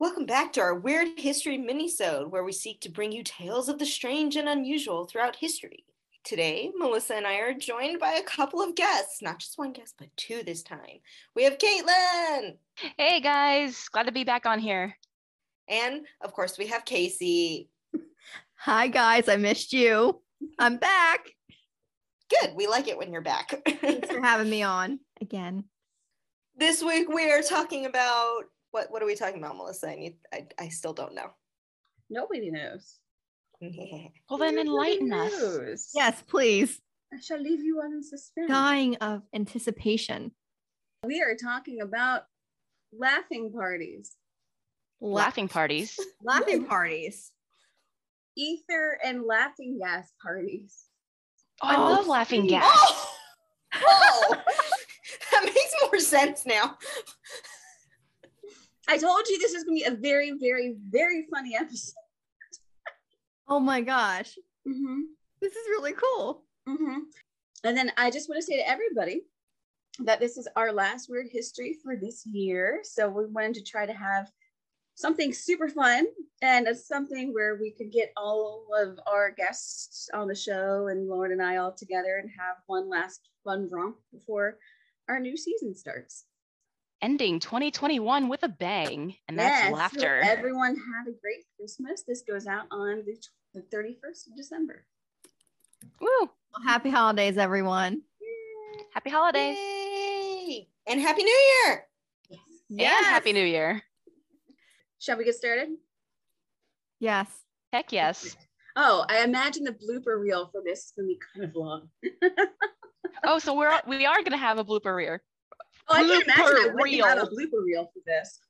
Welcome back to our Weird History minisode, where we seek to bring you tales of the strange and unusual throughout history. Today, Melissa and I are joined by a couple of guests, not just one guest, but two this time. We have Caitlin! Hey guys, glad to be back on here. And of course, we have Casey. Hi guys, I missed you. I'm back. Good, we like it when you're back. Thanks for having me on again. this week, we are talking about what? What are we talking about, Melissa? I need. I, I still don't know. Nobody knows. Well, then enlighten Nobody us. knows. Yes, please. I shall leave you all in suspense. Dying of anticipation. We are talking about laughing parties, Laughing parties. Laughing parties. ether and laughing gas parties. Oh, I love oh, laughing gas. Oh! oh! that makes more sense now. I told you this is going to be a very, very, very funny episode. Oh my gosh. Mm-hmm. This is really cool. Mm-hmm. And then I just want to say to everybody that this is our last weird history for this year. So we wanted to try to have something super fun and it's something where we could get all of our guests on the show and Lauren and I all together and have one last fun romp before our new season starts. Ending 2021 with a bang, and that's Yes, so laughter. everyone have a great Christmas. This goes out on the, the 31st of December. Woo! Well, happy holidays, everyone. Happy holidays Yay! And Happy New Year! Yes. and Happy New Year. Shall we get started? Yes. Heck yes. Oh, I imagine the blooper reel for this is going to be kind of long. Oh, so we're we are gonna have a blooper reel. Oh, I can imagine I wouldn't have a blooper reel for this.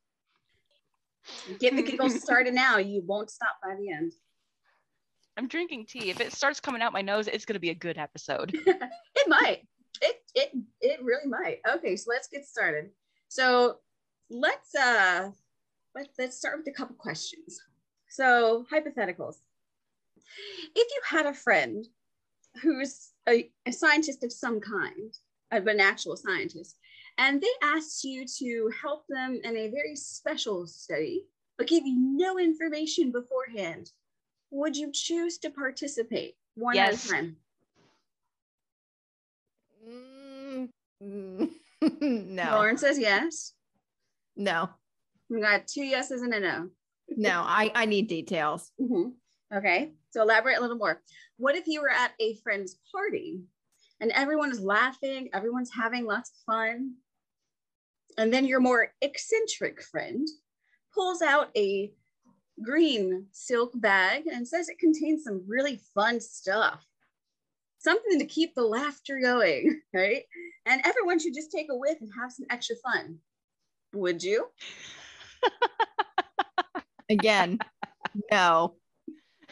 Get the giggles started now. You won't stop by the end. I'm drinking tea. If it starts coming out my nose, it's gonna be a good episode. It might. It it it really might. Okay, so let's get started. So let's uh let's let's start with a couple questions. So hypotheticals. If you had a friend who's a, a scientist of some kind, of an actual scientist, and they asked you to help them in a very special study, but gave you no information beforehand, would you choose to participate one at a Yes. time? Mm, no. Lauren says yes. No. We got two yeses and a no. No. I, I need details. Mhm. Okay, so elaborate a little more. What if you were at a friend's party and everyone is laughing, everyone's having lots of fun, and then your more eccentric friend pulls out a green silk bag and says it contains some really fun stuff. Something to keep the laughter going, right? And everyone should just take a whiff and have some extra fun. Would you? Again, no.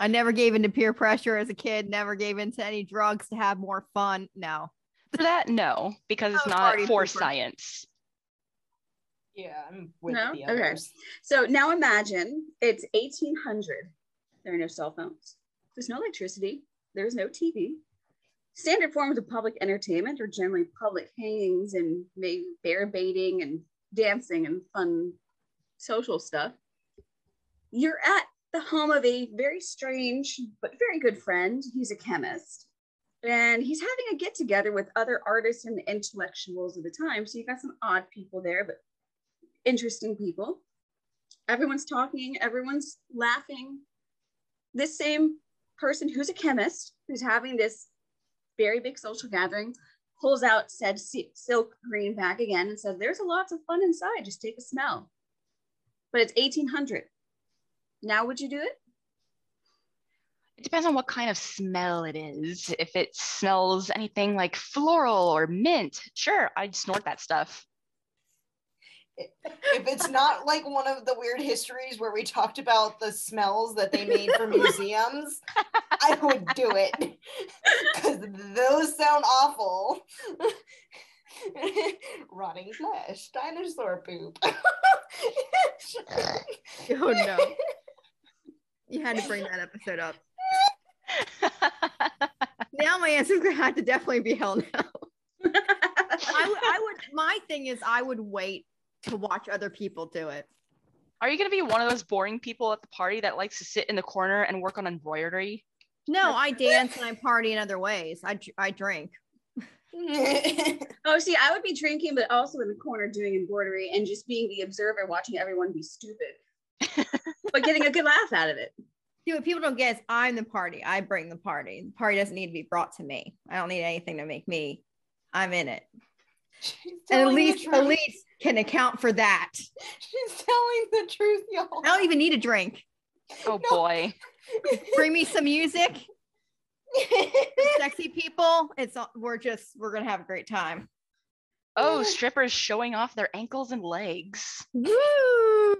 I never gave into peer pressure as a kid, never gave into any drugs to have more fun. No. For that, no, because it's Oh, not party for science. Yeah, I'm with No? the Okay. So now imagine it's 1800. There are no cell phones. There's no electricity. There's no TV. Standard forms of public entertainment are generally public hangings and maybe bear baiting and dancing and fun social stuff. You're at the home of a very strange but very good friend. He's a chemist. And he's having a get together with other artists and intellectuals of the time. So you've got some odd people there, but interesting people everyone's talking, everyone's laughing. This same person who's a chemist, who's having this very big social gathering, pulls out said silk green bag again and says, There's a lots of fun inside, just take a smell. But it's 1800. Now, would you do it? It depends on what kind of smell it is. If it smells anything like floral or mint, sure, I'd snort that stuff. If it's not like one of the weird histories where we talked about the smells that they made for museums, I would do it because those sound awful. Rotting flesh, dinosaur poop. Oh no. You had to bring that episode up. Now my answer is gonna have to definitely be hell no. I, w- I would my thing is I would wait to watch other people do it. Are you gonna be one of those boring people at the party that likes to sit in the corner and work on embroidery? No, I dance and I party in other ways. I I drink. Oh, see, I would be drinking, but also in the corner doing embroidery and just being the observer, watching everyone be stupid, but getting a good laugh out of it. See what people don't get is I'm the party. I bring the party. The party doesn't need to be brought to me. I don't need anything to make me. I'm in it. She's And telling the Elise, truth. Elise can account for that. She's telling the truth, y'all. I don't even need a drink. Oh No. boy. Bring me some music. Sexy people. It's all- we're just we're gonna have a great time. Oh, strippers showing off their ankles and legs. Woo! Oh,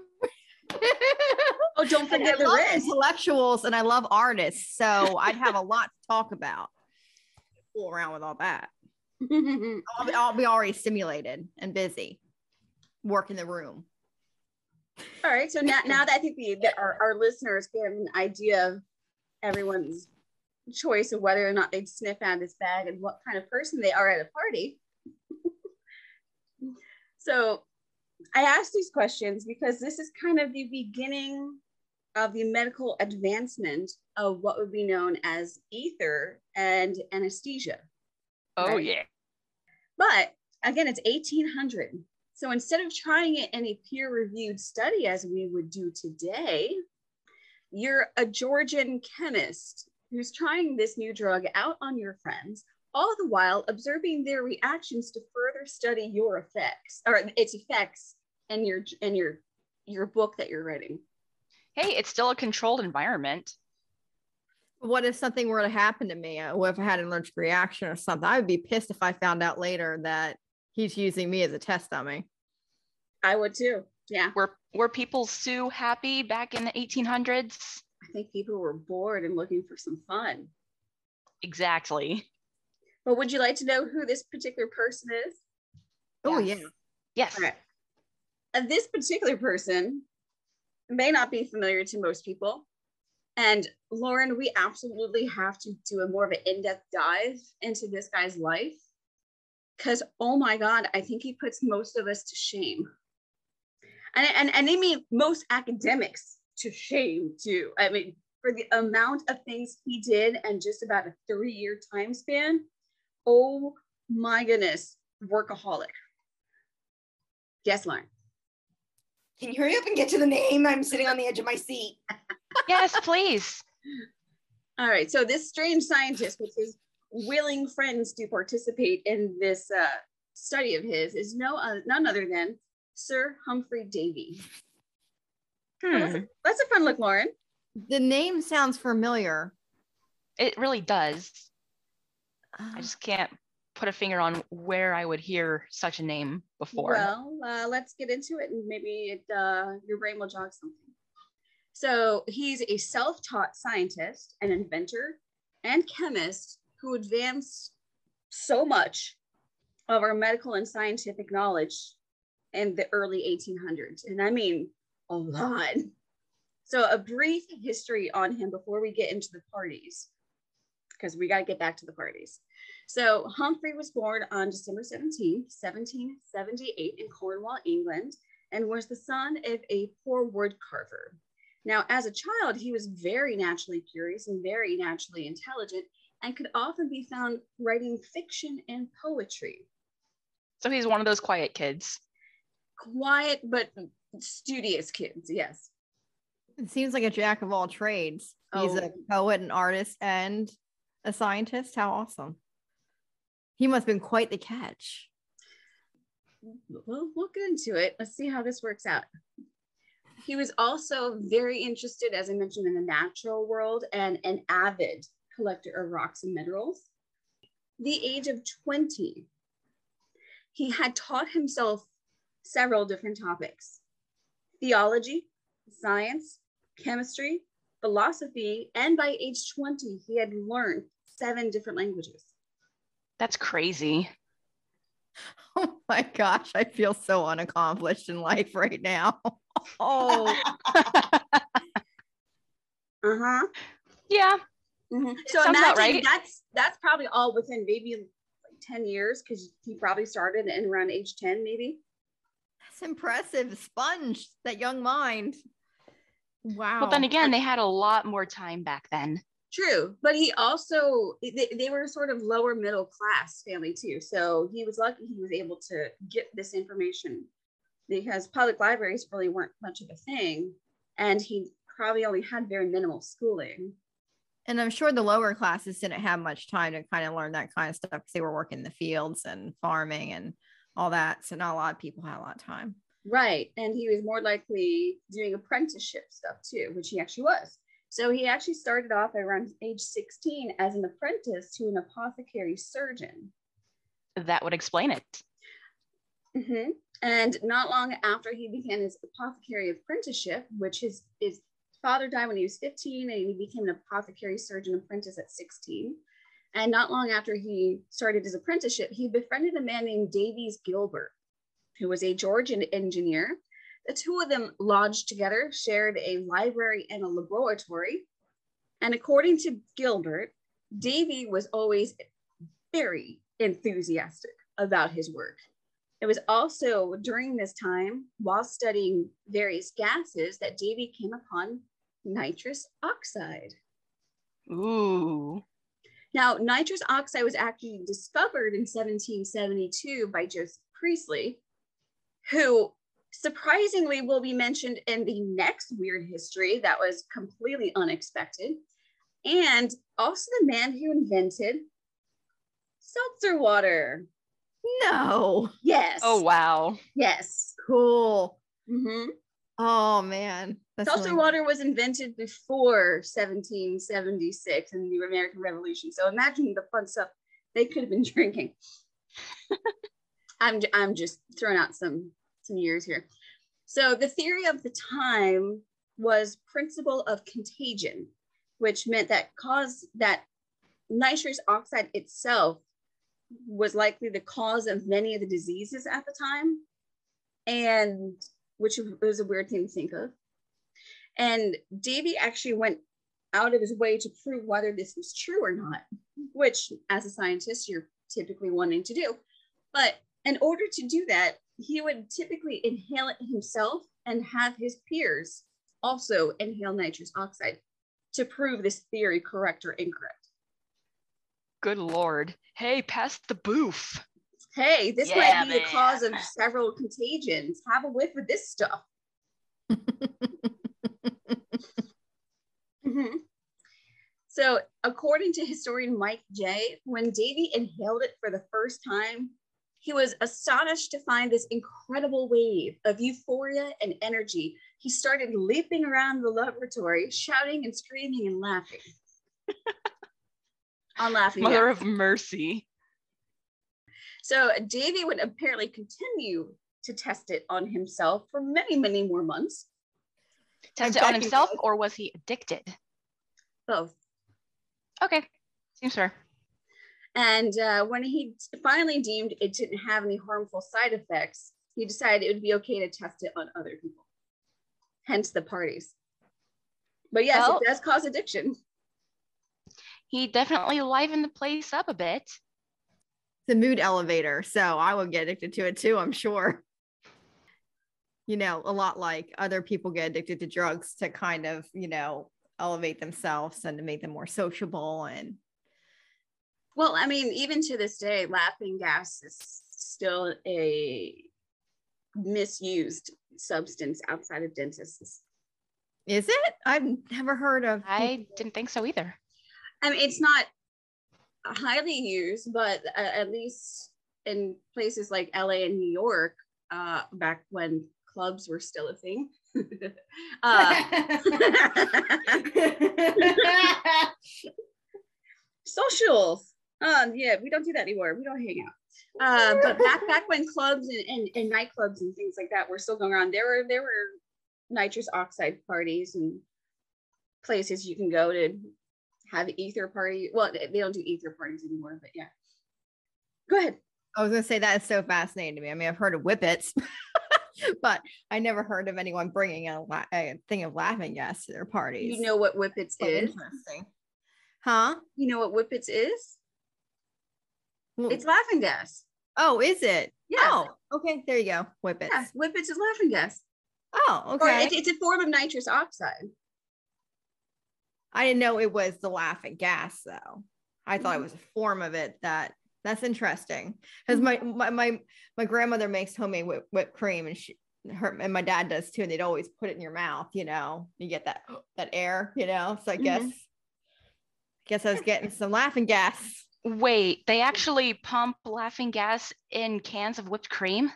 don't forget the love wrist. intellectuals and I love artists, so I'd have a lot to talk about. Fool around with all that. I'll be, I'll be already stimulated and busy working the room. All right. So now, now that I think the, that our, our listeners get an idea of everyone's choice of whether or not they'd sniff out this bag and what kind of person they are at a party. so I asked these questions because this is kind of the beginning of the medical advancement of what would be known as ether and anesthesia. Oh Right. yeah. But again, it's 1800. So instead of trying it in a peer reviewed study as we would do today, you're a Georgian chemist who's trying this new drug out on your friends, all the while observing their reactions to further study your effects or its effects in your in your your book that you're writing. Hey, it's still a controlled environment. What if something were to happen to me? Uh, What if I had an allergic reaction or something? I would be pissed if I found out later that he's using me as a test dummy. I would too. Yeah. Were were people Sue happy back in the 1800s? I think people were bored and looking for some fun. Exactly. But would you like to know who this particular person is? Oh Yes. yeah. Yes. All right. Uh, this particular person may not be familiar to most people. And Lauren, we absolutely have to do a more of an in-depth dive into this guy's life. Because oh my God, I think he puts most of us to shame. And, and, and I mean most academics to shame too. I mean, for the amount of things he did and just about a three-year time span. Oh my goodness, workaholic. Yes, Lauren. Can you hurry up and get to the name? I'm sitting on the edge of my seat. Yes, please. All right. So this strange scientist, with his willing friends to participate in this uh, study of his, is no uh, none other than Sir Humphrey Davy. Oh, that's, Hmm. a, that's a fun look, Lauren. The name sounds familiar. It really does. Uh, I just can't put a finger on where I would hear such a name before. Well, uh, let's get into it, and maybe it, uh, your brain will jog something. So he's a self-taught scientist, an inventor, and chemist who advanced so much of our medical and scientific knowledge in the early 1800s, and I mean a lot. So a brief history on him before we get into the parties, because we got to get back to the parties. So Humphrey was born on December 17, 1778 in Cornwall, England, and was the son of a poor wood carver. Now, as a child, he was very naturally curious and very naturally intelligent and could often be found writing fiction and poetry. So he's one of those quiet kids. Quiet but studious kids, yes. It seems like a jack of all trades. He's a Oh. poet, an artist, and a scientist. How awesome. He must have been quite the catch. We'll look into it. Let's see how this works out. He was also very interested, as I mentioned, in the natural world and an avid collector of rocks and minerals. The age of 20, he had taught himself several different topics theology, science, chemistry, philosophy, and by age 20, he had learned seven different languages. That's crazy. Oh my gosh, I feel so unaccomplished in life right now. oh, Uh huh. Yeah. Mhm. So Sounds imagine right. that's that's probably all within maybe like 10 years because he probably started in around age 10, maybe. That's impressive. Sponge, that young mind. Wow. But then again, they had a lot more time back then. True, but he also eh, they, they were sort of lower middle class family too. So he was lucky he was able to get this information because public libraries really weren't much of a thing, and he probably only had very minimal schooling. And I'm sure the lower classes didn't have much time to kind of learn that kind of stuff because they were working in the fields and farming and all that. So not a lot of people had a lot of time. Right. And he was more likely doing apprenticeship stuff too, which he actually was. So he actually started off around age 16 as an apprentice to an apothecary surgeon. That would explain it. Mm-hmm. And not long after he began his apothecary apprenticeship, which his, his father died when he was 15 and he became an apothecary surgeon apprentice at 16. And not long after he started his apprenticeship, he befriended a man named Davies Gilbert, who was a Georgian engineer the two of them lodged together, shared a library and a laboratory. And according to Gilbert, Davy was always very enthusiastic about his work. It was also during this time, while studying various gases, that Davy came upon nitrous oxide. Ooh. Now, nitrous oxide was actually discovered in 1772 by Joseph Priestley, who surprisingly will be mentioned in the next weird history that was completely unexpected. And also the man who invented seltzer water. No. Yes. Oh, wow. Yes. Cool. Mm-hmm. Oh, man. That's seltzer really- water was invented before 1776 and the American Revolution. So imagine the fun stuff they could have been drinking. I'm, I'm just throwing out some some years here. So the theory of the time was principle of contagion, which meant that cause that nitrous oxide itself was likely the cause of many of the diseases at the time, and which was a weird thing to think of. And Davy actually went out of his way to prove whether this was true or not, which as a scientist, you're typically wanting to do. But in order to do that, he would typically inhale it himself and have his peers also inhale nitrous oxide to prove this theory correct or incorrect. Good lord. Hey, pass the boof. Hey, this yeah, might be man. the cause of several contagions. Have a whiff of this stuff. mm-hmm. So, according to historian Mike Jay, when Davy inhaled it for the first time, he was astonished to find this incredible wave of euphoria and energy. He started leaping around the laboratory, shouting and screaming and laughing. On laughing. Mother of mercy. So Davy would apparently continue to test it on himself for many, many more months. Test it on himself, or was he addicted? Both. Okay, seems fair. And uh, when he finally deemed it didn't have any harmful side effects, he decided it would be okay to test it on other people. Hence the parties. But yes, well, it does cause addiction. He definitely livened the place up a bit. The mood elevator. So I would get addicted to it too, I'm sure. You know, a lot like other people get addicted to drugs to kind of, you know, elevate themselves and to make them more sociable and well, I mean, even to this day, laughing gas is still a misused substance outside of dentists. Is it? I've never heard of. I didn't think so either. I mean, it's not highly used, but uh, at least in places like LA and New York, uh, back when clubs were still a thing. uh, socials um, yeah, we don't do that anymore. We don't hang out. Uh, but back back when clubs and, and, and nightclubs and things like that were still going around, there were there were nitrous oxide parties and places you can go to have ether party. Well, they don't do ether parties anymore, but yeah. Go ahead. I was gonna say that is so fascinating to me. I mean, I've heard of whippets, but I never heard of anyone bringing a, a, thing of laughing gas to their parties. You know what whippets so is? Interesting. Huh? You know what whippets is? It's laughing gas. Oh, is it? Yeah. Oh, okay. There you go. Whippets. Yeah, whippets is laughing gas. Oh, okay. it's, it's a form of nitrous oxide. I didn't know it was the laughing gas though. I thought Mm-hmm. it was a form of it that that's interesting because my, my my my grandmother makes homemade whip, whipped cream and she her and my dad does too and they'd always put it in your mouth you know you get that that air you know so I Mhm. guess guess I was getting some laughing gas Wait, they actually pump laughing gas in cans of whipped cream?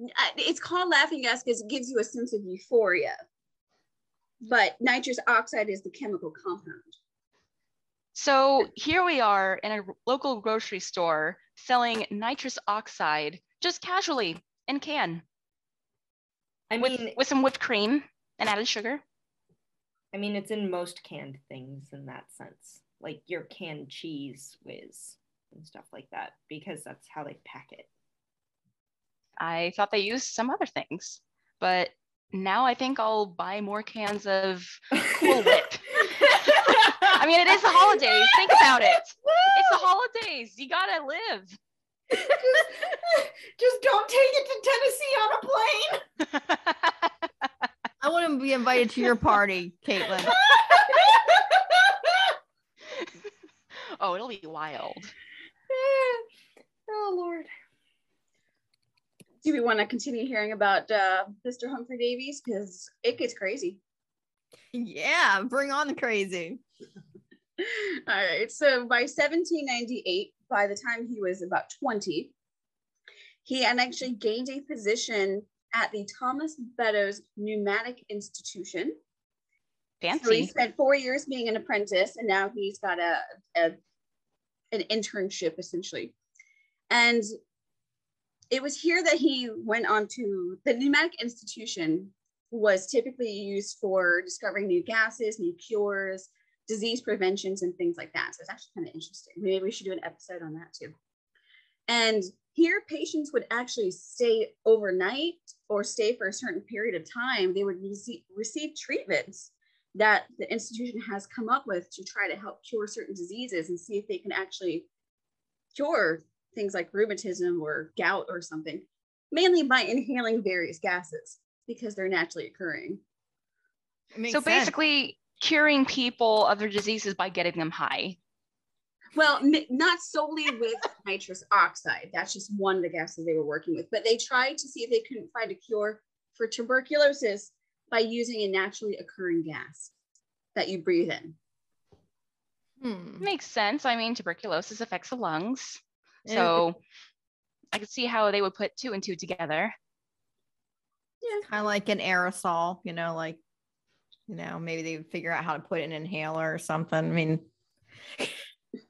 Uh, It's called laughing gas because it gives you a sense of euphoria. But nitrous oxide is the chemical compound. So here we are in a local grocery store selling nitrous oxide just casually in can I with, with some whipped cream and added sugar. I mean, it's in most canned things in that sense, like your canned Cheez Whiz and stuff like that, because that's how they pack it. I thought they used some other things, but now I think I'll buy more cans of Cool Whip. I mean, it is the holidays. Think about it. It's the holidays. You gotta live. just, just don't take it to Tennessee on a plane. I want to be invited to your party Caitlin oh, it'll be wild. oh Lord. Do we want to continue hearing about uh, Mr. Humphrey Davies? Because it gets crazy. yeah bring on the crazy All right. So by 1798, by the time he was about 20, he had actually gained a position at the Thomas Beddoes Pneumatic Institution. Fancy. So he spent four years being an apprentice, and now he's got a, a an internship essentially. And it was here that he went on to the pneumatic institution was typically used for discovering new gases, new cures, disease preventions, and things like that. So it's actually kind of interesting. Maybe we should do an episode on that too. And here, patients would actually stay overnight or stay for a certain period of time. They would receive, receive treatments that the institution has come up with to try to help cure certain diseases and see if they can actually cure things like rheumatism or gout or something, mainly by inhaling various gases because they're naturally occurring. So sense. basically, curing people of their diseases by getting them high. Well, n- not solely with nitrous oxide. That's just one of the gases they were working with. But they tried to see if they couldn't find a cure for tuberculosis by using a naturally occurring gas that you breathe in. Hmm. Makes sense. I mean, tuberculosis affects the lungs. So I could see how they would put two and two together. Yeah. kind of like an aerosol, you know, like, you know, maybe they would figure out how to put in an inhaler or something. I mean,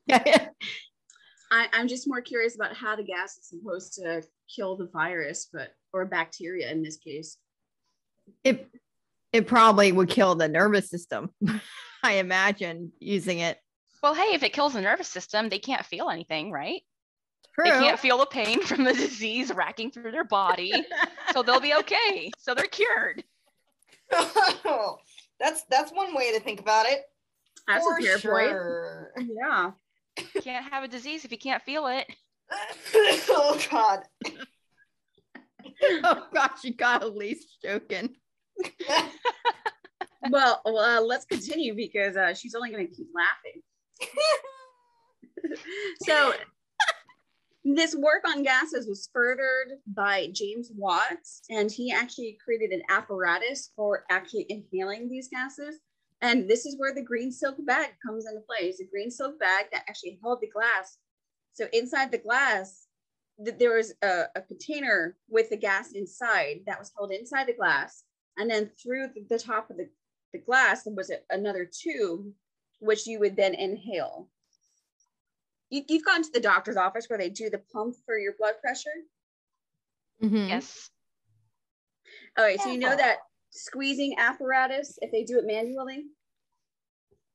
yeah, I, I'm just more curious about how the gas is supposed to kill the virus, but or bacteria in this case. it it probably would kill the nervous system. I imagine using it. Well, hey, if it kills the nervous system, they can't feel anything, right? True. They can't feel the pain from the disease racking through their body. so they'll be okay. So they're cured. that's that's one way to think about it. That's For a fair point. Yeah. You can't have a disease if you can't feel it. oh God. oh gosh, you got Elise joking. Well, well uh, let's continue because uh, she's only going to keep laughing. so, this work on gases was furthered by James Watts, and he actually created an apparatus for actually inhaling these gases. And this is where the green silk bag comes into play. It's a green silk bag that actually held the glass. So, inside the glass, th- there was a, a container with the gas inside that was held inside the glass. And then through the, the top of the, the glass, there was a, another tube, which you would then inhale. You, you've gone to the doctor's office where they do the pump for your blood pressure. Mhm. Yes. All right, so you know that squeezing apparatus if they do it manually.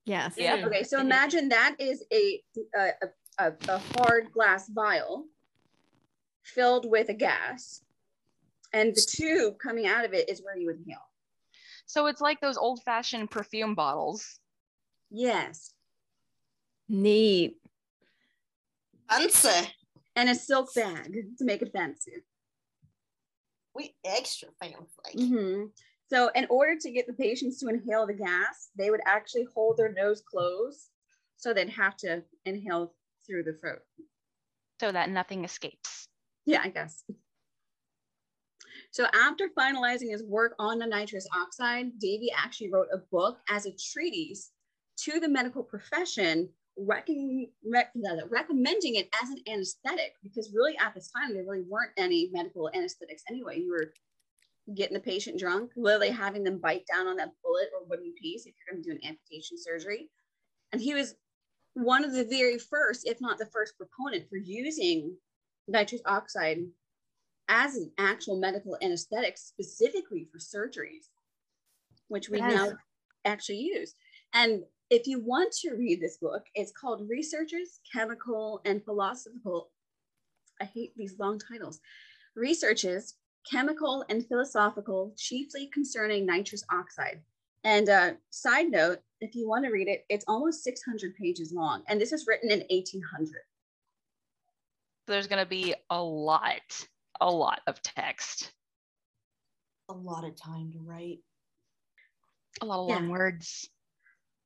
Yes. Yeah. Okay, so imagine that is a a, a, a hard glass vial filled with a gas, and the tube coming out of it is where you inhale. So it's like those old fashioned perfume bottles. Yes, Neat. Fancy. and a silk bag to make it fancy. We extra fancy. Mhm. So, in order to get the patients to inhale the gas, they would actually hold their nose closed, so they'd have to inhale through the throat. So that nothing escapes. Yeah, I guess. So after finalizing his work on the nitrous oxide, Davy actually wrote a book as a treatise to the medical profession, recommending it as an anesthetic because really at this time there really weren't any medical anesthetics anyway. You were getting the patient drunk, literally having them bite down on that bullet or wooden piece if you're going to do an amputation surgery. And he was one of the very first, if not the first proponent for using nitrous oxide as an actual medical anesthetic specifically for surgeries, which we Yes. now actually use. And if you want to read this book, it's called Researchers, Chemical, and Philosophical. I hate these long titles. Researches, Chemical and Philosophical, chiefly concerning nitrous oxide. And uh, side note, if you want to read it, it's almost 600 pages long. And this is written in 1800. There's going to be a lot, a lot of text, A lot of time to write. a lot of Yeah. long words.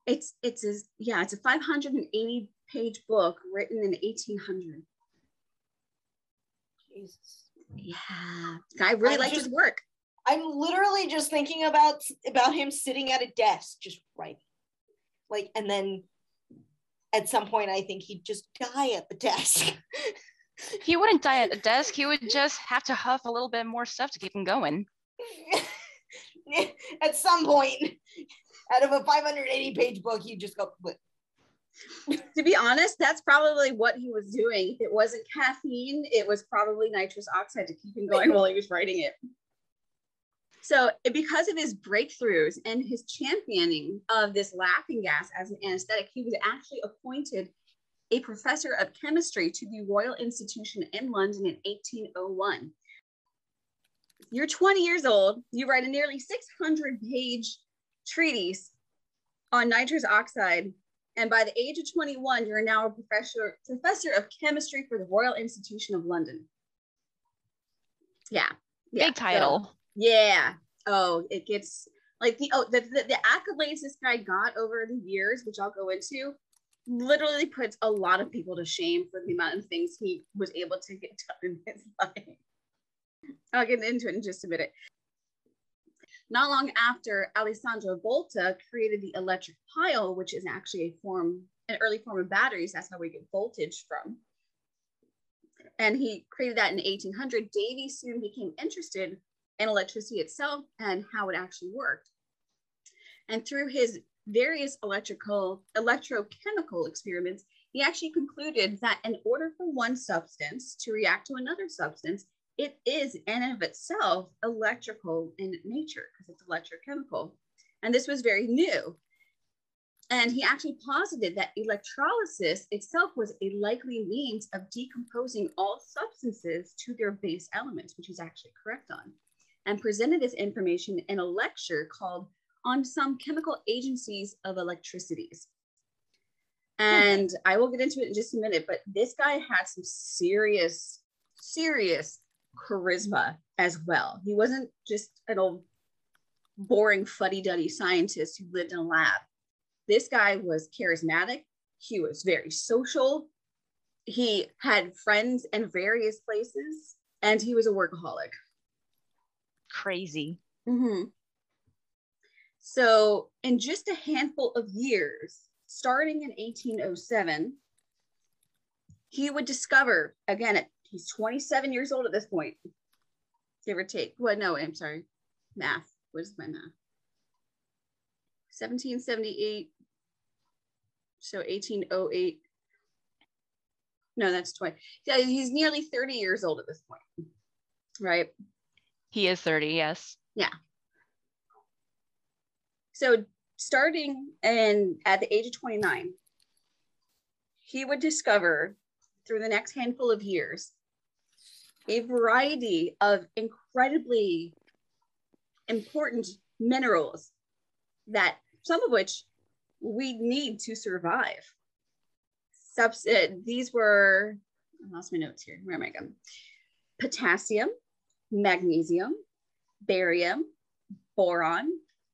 It's it's a yeah, it's a 580 page book written in 1800. Jesus. Yeah, I really I'm like just- his work. I'm literally just thinking about about him sitting at a desk just writing. Like and then at some point I think he'd just die at the desk. He wouldn't die at the desk. He would just have to huff a little bit more stuff to keep him going. at some point out of a 580 page book you just go "What?" To be honest, that's probably what he was doing. If it wasn't caffeine, it was probably nitrous oxide to keep him going while he was writing it. So, because of his breakthroughs and his championing of this laughing gas as an anesthetic, he was actually appointed a professor of chemistry to the Royal Institution in London in 1801. You're 20 years old, you write a nearly 600 page treatise on nitrous oxide and by the age of 21, you're now a professor professor of chemistry for the Royal Institution of London. Yeah, yeah. Big so- title. yeah. Oh, it gets like the oh the, the the accolades this guy got over the years, which I'll go into, literally puts a lot of people to shame for the amount of things he was able to get done in his life. I'll get into it in just a minute. Not long after, Alessandro Volta created the electric pile, which is actually a form, an early form of batteries. That's how we get voltage from. And he created that in 1800. Davy soon became interested in electricity itself and how it actually worked. And through his various electrical, electrochemical experiments, he actually concluded that in order for one substance to react to another substance, it is in and of itself electrical in nature because it's electrochemical. And this was very new. And he actually posited that electrolysis itself was a likely means of decomposing all substances to their base elements, which he's actually correct on, and presented this information in a lecture called On Some Chemical Agencies of Electricities. And I will get into it in just a minute, but this guy had some serious, serious charisma as well. He wasn't just an old boring fuddy-duddy scientist who lived in a lab. This guy was charismatic. He was very social. He had friends in various places, and he was a workaholic. Crazy. Mhm. So, in just a handful of years, starting in 1807, he would discover again, he's 27 years old at this point, give or take. Well, no, I'm sorry, math. What is my math? 1778. So 1808. No, that's 20. Yeah, he's nearly 30 years old at this point, right? He is 30, yes. So starting and at the age of 29, he would discover through the next handful of years a variety of incredibly important minerals that some of which we need to survive. Subs- uh, these were I lost my notes here. Where am I going? Potassium, magnesium, barium, boron,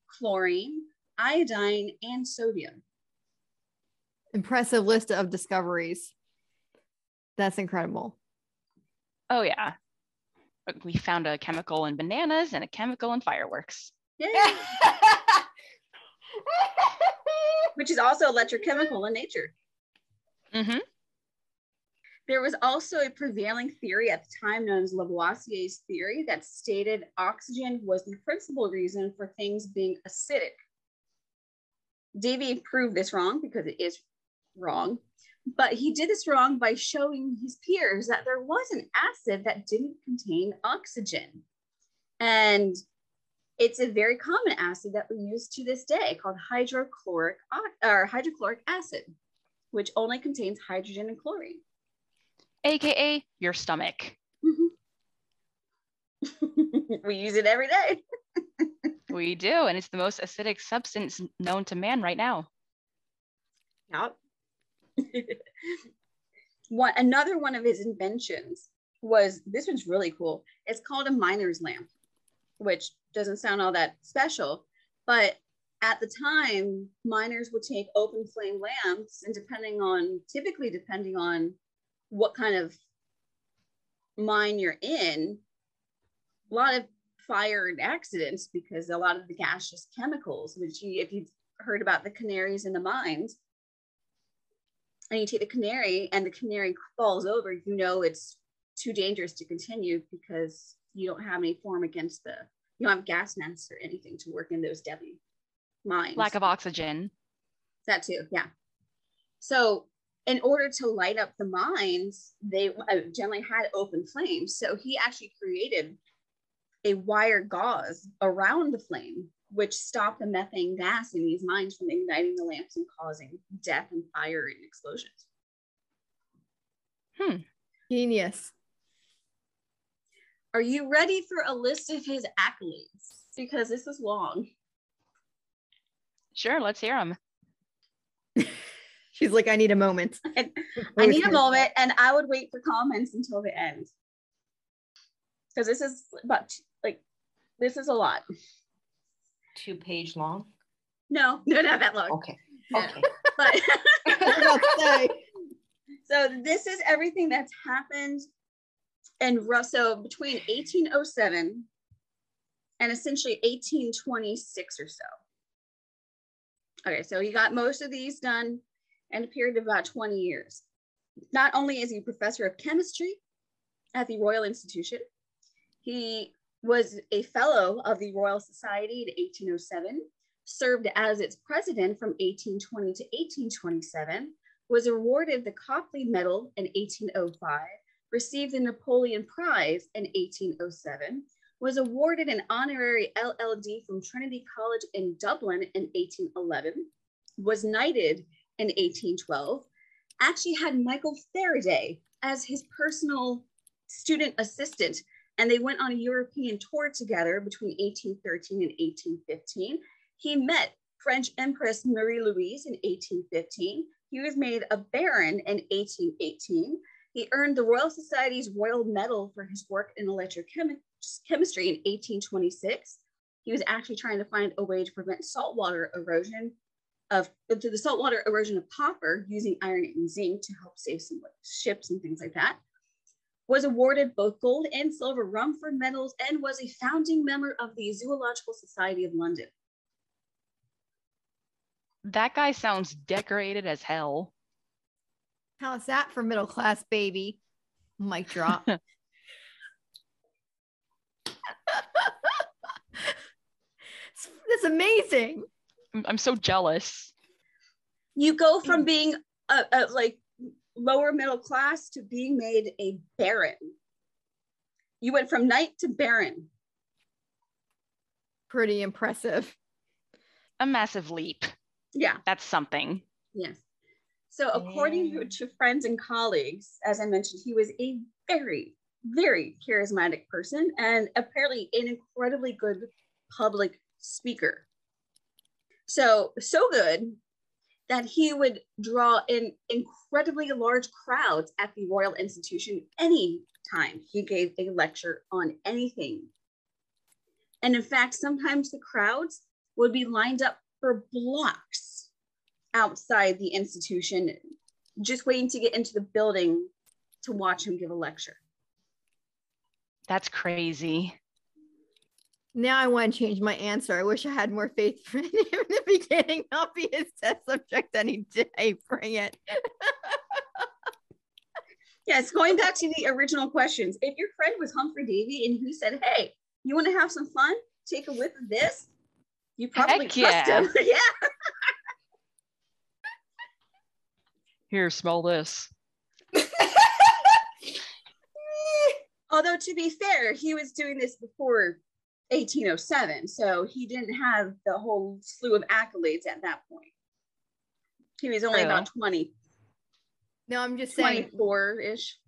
chlorine, iodine, and sodium. Impressive list of discoveries. That's incredible. Oh yeah. We found a chemical in bananas and a chemical in fireworks. Yay! Which is also electrochemical in nature. Mm-hmm. There was also a prevailing theory at the time known as Lavoisier's theory that stated oxygen was the principal reason for things being acidic. Davy proved this wrong because it is wrong, but he did this wrong by showing his peers that there was an acid that didn't contain oxygen. And it's a very common acid that we use to this day called hydrochloric or hydrochloric acid, which only contains hydrogen and chlorine. AKA your stomach. Mm-hmm. we use it every day. we do, and it's the most acidic substance known to man right now. Yep. one another one of his inventions was this one's really cool. It's called a miner's lamp, which doesn't sound all that special, but at the time, miners would take open flame lamps, and depending on typically depending on what kind of mine you're in, a lot of fire and accidents because a lot of the gaseous chemicals, which you, if you've heard about the canaries in the mines, and you take the canary and the canary falls over, you know it's too dangerous to continue because you don't have any form against the, you don't have gas masks or anything to work in those deadly mines. Lack of oxygen. That too, yeah. So in order to light up the mines, they uh, generally had open flames. So he actually created a wire gauze around the flame, which stopped the methane gas in these mines from igniting the lamps and causing death and fire and explosions. Hmm. Genius. Are you ready for a list of his accolades? Because this is long. Sure, let's hear them. She's like, I need a moment. I need a moment, and I would wait for comments until the end. Because this is about like this is a lot. Two page long. No, no, not that long. Okay. Okay. But say. so this is everything that's happened and so between 1807 and essentially 1826 or so. Okay, so he got most of these done and a period of about 20 years. Not only is he professor of chemistry at the Royal Institution, he was a fellow of the Royal Society in 1807, served as its president from 1820 to 1827, was awarded the Copley Medal in 1805, received the Napoleon Prize in 1807, was awarded an honorary LLD from Trinity College in Dublin in 1811, was knighted in 1812, actually had Michael Faraday as his personal student assistant. And they went on a European tour together between 1813 and 1815. He met French Empress Marie Louise in 1815. He was made a baron in 1818. He earned the Royal Society's Royal Medal for his work in electrochemistry in 1826. He was actually trying to find a way to prevent saltwater erosion of to the saltwater erosion of copper using iron and zinc to help save some ships and things like that. Was awarded both gold and silver Rumford medals and was a founding member of the Zoological Society of London. That guy sounds decorated as hell. How's that for middle class baby? Mic drop. That's amazing. I'm so jealous. You go from mm. being a, a like lower middle class to being made a baron. You went from knight to baron. Pretty impressive. A massive leap. Yeah. That's something. Yes. So, according Yeah. to friends and colleagues, as I mentioned, he was a very, very charismatic person and apparently an incredibly good public speaker. So, so good that he would draw in incredibly large crowds at the Royal Institution any time he gave a lecture on anything. And in fact, sometimes the crowds would be lined up for blocks outside the institution, just waiting to get into the building to watch him give a lecture. That's crazy. Now I want to change my answer. I wish I had more faith in him in the beginning. I'll be his test subject any day. Bring it. yes, going back to the original questions. If your friend was Humphrey Davy and he said, Hey, you want to have some fun? Take a whiff of this. You probably Heck trust yeah. him. yeah. Here, smell this. Although to be fair, he was doing this before 1807, so he didn't have the whole slew of accolades at that point. He was only True. about 20, No, I'm just saying, 24 ish.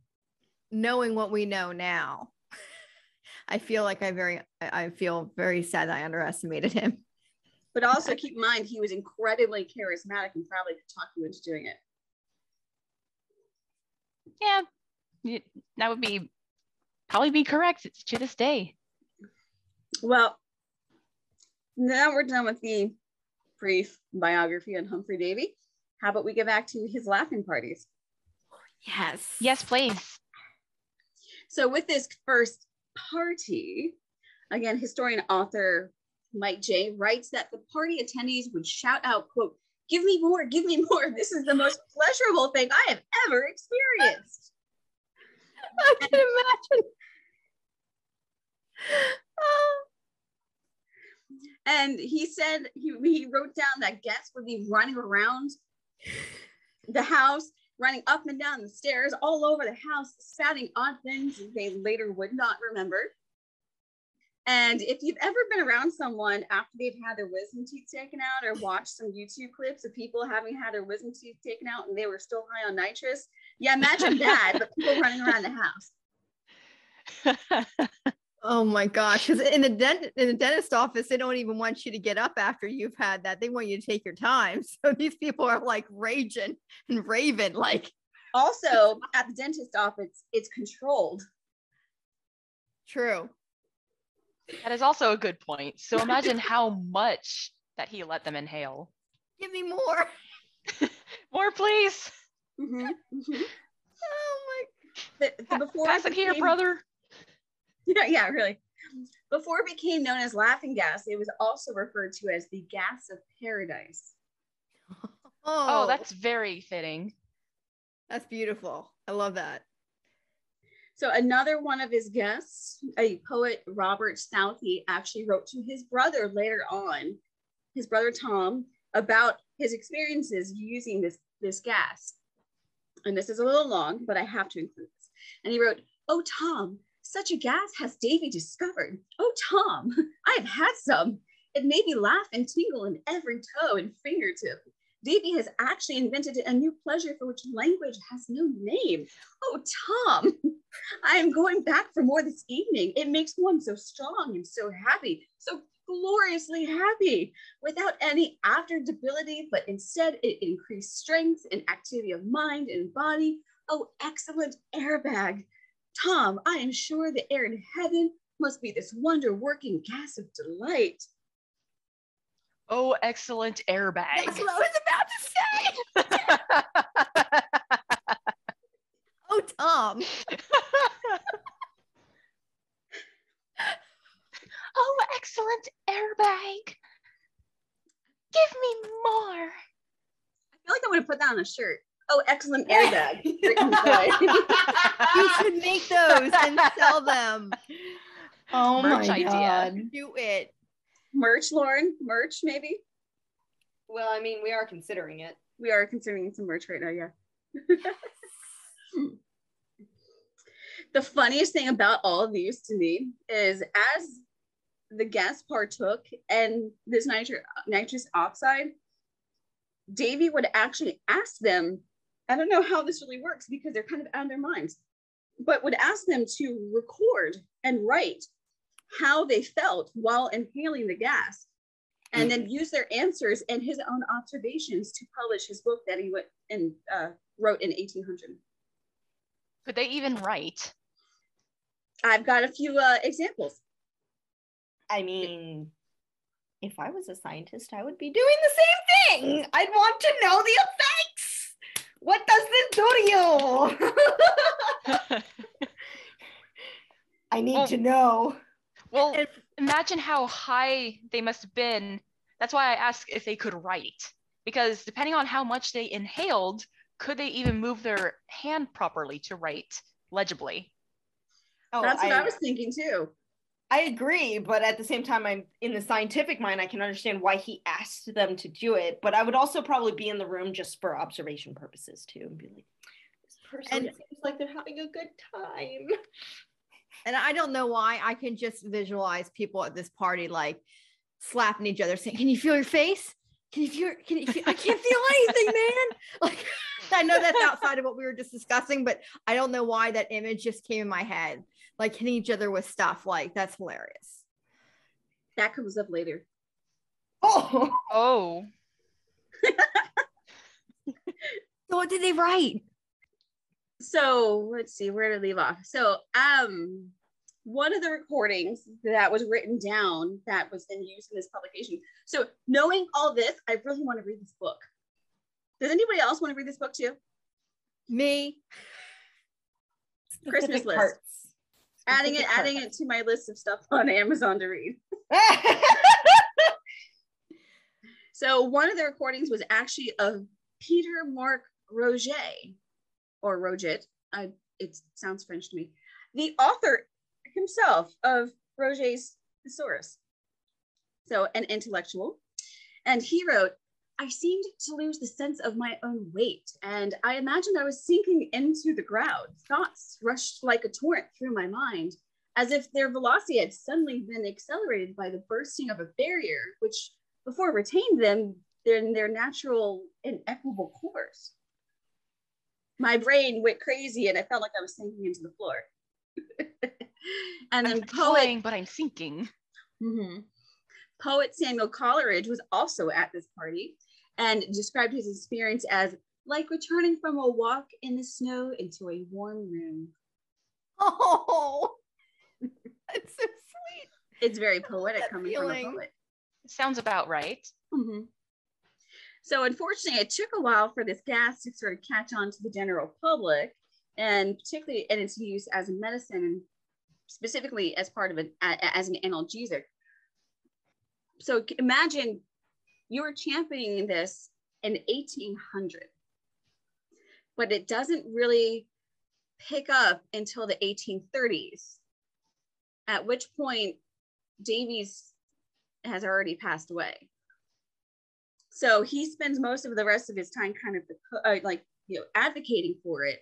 knowing what we know now, I feel like I very, I I feel very sad I underestimated him. But also keep in mind, he was incredibly charismatic and probably could talk you into doing it. Yeah, that would be probably be correct It's to this day. Well, now we're done with the brief biography on Humphrey Davy. How about we get back to his laughing parties? Yes. Yes, please. So, with this first party, again, historian author Mike Jay writes that the party attendees would shout out, "quote Give me more, give me more! This is the most pleasurable thing I have ever experienced." I can imagine. Oh, And he said he, he wrote down that guests would be running around the house, running up and down the stairs, all over the house, spouting odd things they later would not remember. And if you've ever been around someone after they've had their wisdom teeth taken out or watched some YouTube clips of people having had their wisdom teeth taken out and they were still high on nitrous, yeah, imagine that, but people running around the house. oh my gosh. Because in the dent in the dentist office, they don't even want you to get up after you've had that. They want you to take your time. So these people are like raging and raving, like Also, at the dentist office, it's controlled. true. that is also a good point. So imagine how much that he let them inhale. Give me more. More, please. Mhm, mhm. Oh The- the- before Pass it here, became- brother. Yeah, yeah, really. Before it became known as laughing gas, it was also referred to as the gas of paradise. my. Oh, that's very fitting. that's beautiful. I love that. So another one of his guests, a poet, Robert Southey, actually wrote to his brother later on, his brother Tom, about his experiences using this, this gas. And this is a little long, but I have to include this. And he wrote, Oh, Tom, such a gas has Davy discovered. Oh, Tom, I have had some. It made me laugh and tingle in every toe and fingertip. Davy has actually invented a new pleasure for which language has no name. Oh, Tom, I am going back for more this evening. It makes one so strong and so happy, so gloriously happy, without any after debility, but instead it increased strength and activity of mind and body. Oh, excellent airbag. Tom, I am sure the air in heaven must be this wonder working gas of delight. Oh, excellent airbag. That's what I was about to say. Oh, Tom. oh, excellent airbag. Give me more. I feel like I would have put that on a shirt. Oh, excellent airbag. You should make those and sell them. Oh Merch my idea. god. Do it. merch, Lauren, merch, maybe. Well, I mean, we are considering it. We are considering some merch right now, yeah. the funniest thing about all of these to me is as the guests partook and this nitri- nitrous oxide, Davy would actually ask them, I don't know how this really works because they're kind of out of their minds, but would ask them to record and write how they felt while inhaling the gas. and then use their answers and his own observations to publish his book that he went and uh, wrote in 1800. Could they even write? I've got a few uh, examples. I mean, if I was a scientist, I would be doing the same thing. I'd want to know the effects. What does this do to you? I need Well- to know. Well, And- imagine how high they must have been. That's why I asked if they could write, because depending on how much they inhaled, could they even move their hand properly to write legibly? Oh, That's what I, was thinking too. I agree, but at the same time, I'm in the scientific mind. I can understand why he asked them to do it, but I would also probably be in the room just for observation purposes too, and be like, "This person And- seems like they're having a good time." And I don't know why I can just visualize people at this party like slapping each other, saying, "Can you feel your face? Can you feel? Can you feel? I can't feel anything, man." Like I know that's outside of what we were just discussing, but I don't know why that image just came in my head, like hitting each other with stuff. Like that's hilarious. That comes up later. Oh, Oh, So what did they write? So let's see, where to leave off? So um one of the recordings that was written down that was then used in this publication. So knowing all this, I really want to read this book. Does anybody else want to read this book too? Me. Christmas list. parts. Adding it, adding it to my list of stuff on Amazon to read. So one of the recordings was actually of Peter Marc Roget, or Roget. I, it sounds French to me. The author himself of Roget's Thesaurus. So an intellectual. And he wrote, I seemed to lose the sense of my own weight, and I imagined I was sinking into the ground. Thoughts rushed like a torrent through my mind, as if their velocity had suddenly been accelerated by the bursting of a barrier, which before retained them in their natural and equable course. My brain went crazy and I felt like I was sinking into the floor. and then I'm poet, but I'm sinking. Mhm. poet Samuel Coleridge was also at this party and described his experience as like returning from a walk in the snow into a warm room. Oh, that's so sweet. It's very poetic that coming from a feeling. poet. Sounds about right. Mhm. So unfortunately, it took a while for this gas to sort of catch on to the general public, and particularly in its use as a medicine, and specifically as part of an as an analgesic. So imagine you were championing this in 1800, but it doesn't really pick up until the 1830s, at which point Davies has already passed away. So he spends most of the rest of his time kind of uh, like you know advocating for it,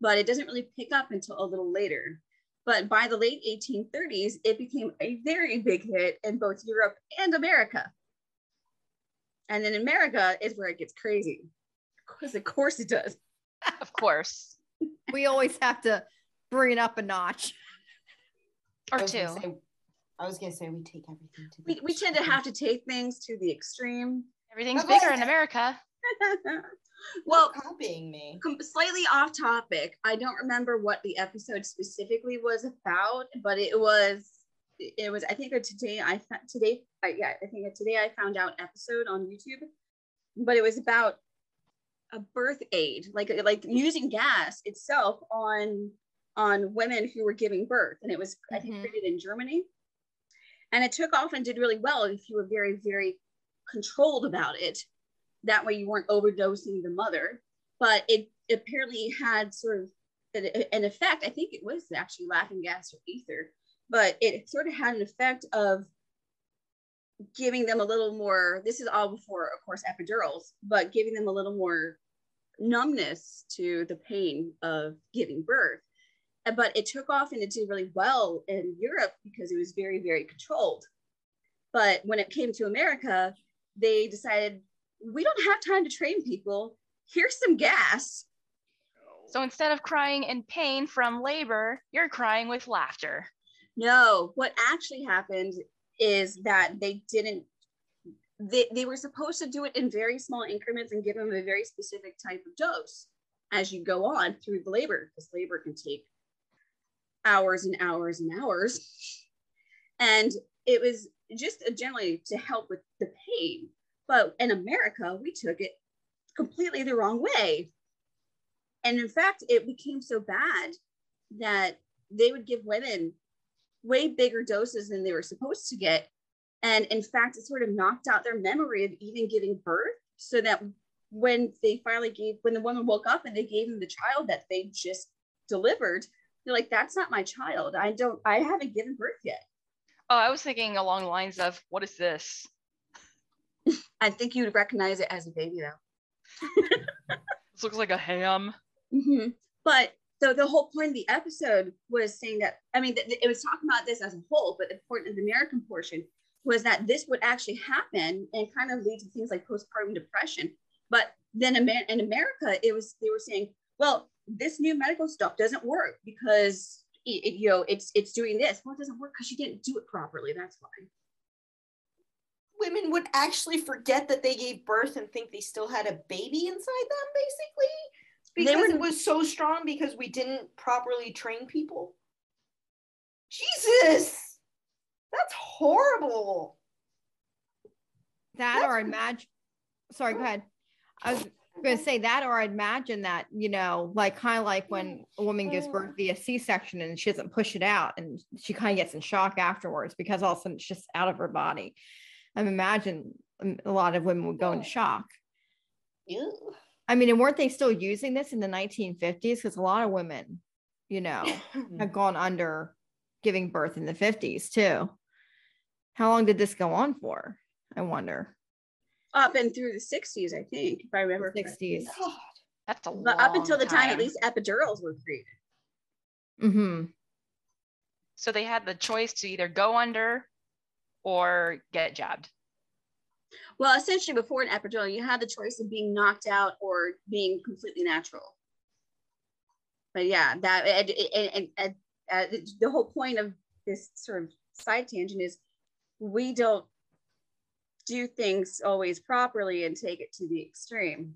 but it doesn't really pick up until a little later. But by the late 1830s, it became a very big hit in both Europe and America. And then America is where it gets crazy, because of course it does. Of course. We always have to bring it up a notch. Or I two. say- I was gonna say we take everything to. the We, we tend to have to take things to the extreme. Everything's Okay. bigger in America. well, well copying me. com- slightly off topic. I don't remember what the episode specifically was about, but it was it was I think that today I today I, yeah I think that today I found out episode on YouTube, but it was about a birth aid like like using gas itself on on women who were giving birth, and it was I think Mhm. created in Germany, and it took off and did really well if you were very very controlled about it. That way you weren't overdosing the mother but it apparently had sort of an effect. I think it was actually laughing gas or ether, but it sort of had an effect of giving them a little more. This is all before, of course, epidurals, but giving them a little more numbness to the pain of giving birth. But it took off and it did really well in Europe because it was very, very controlled. But when it came to America, they decided we don't have time to train people here's some gas. So instead of crying in pain from labor, you're crying with laughter. No, what actually happened is that they didn't they, they were supposed to do it in very small increments and give them a very specific type of dose as you go on through the labor, because labor can take hours and hours and hours. And it was just generally to help with the pain. But in America, we took it completely the wrong way. And in fact, it became so bad that they would give women way bigger doses than they were supposed to get. And in fact, it sort of knocked out their memory of even giving birth so that when they finally gave, when the woman woke up and they gave them the child that they just delivered, they're like, that's not my child. I don't, I haven't given birth yet. Oh, I was thinking along the lines of, what is this? I think you'd recognize it as a baby though. This looks like a ham. Mm-hmm. But so the whole point of the episode was saying that I mean, th- it was talking about this as a whole, but the point of the American portion was that this would actually happen and kind of lead to things like postpartum depression. But then in America, it was they were saying, well, this new medical stuff doesn't work because it, it, you know it's it's doing this. Well, it doesn't work because you didn't do it properly. That's why. Women would actually forget that they gave birth and think they still had a baby inside them, basically, because were- it was so strong because we didn't properly train people. Jesus, that's horrible. That That's- or imagine. Sorry, go ahead. I was going to say that, or I'd imagine that you know, like kind of like when a woman gives birth via C-section and she doesn't push it out, and she kind of gets in shock afterwards because all of a sudden it's just out of her body. I imagine um, a lot of women would go into shock. Ew. I mean, and weren't they still using this in the 1950s? Because a lot of women, you know, have gone under giving birth in the 50s too. How long did this go on for? I wonder. Up and through the 60s, I think, if I remember. 60s. God. That's a But up until the time, at least epidurals were created. Mm-hmm. So they had the choice to either go under or get jabbed. Well, essentially, before an epidural, you had the choice of being knocked out or being completely natural. But yeah, that and, and, and, and uh, the whole point of this sort of side tangent is we don't do things always properly and take it to the extreme.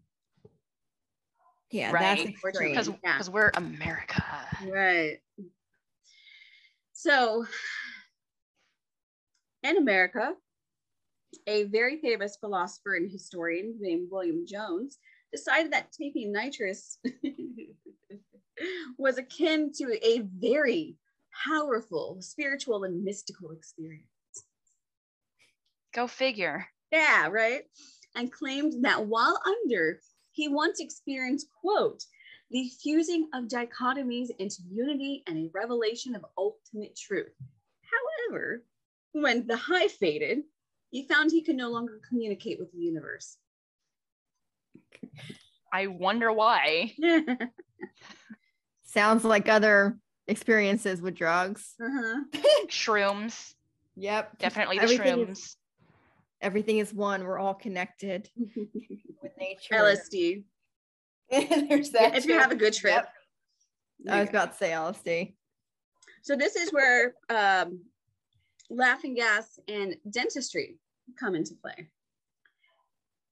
Yeah, Right. that's extreme. Because Yeah. because we're America. Right. So, in America, a very famous philosopher and historian named William Jones decided that taking nitrous was akin to a very powerful spiritual and mystical experience. Go figure. Yeah, right. And claimed that while under, he once experienced, quote, the fusing of dichotomies into unity and a revelation of ultimate truth. However, when the high faded, he found he could no longer communicate with the universe. I wonder why. Sounds like other experiences with drugs. uh-huh. Shrooms. Yep. Definitely the Everything shrooms. is- Everything is one. We're all connected with nature. LSD. There's that. if you have a good trip. Yep. I was about to say LSD. So this is where um, laughing gas and dentistry come into play.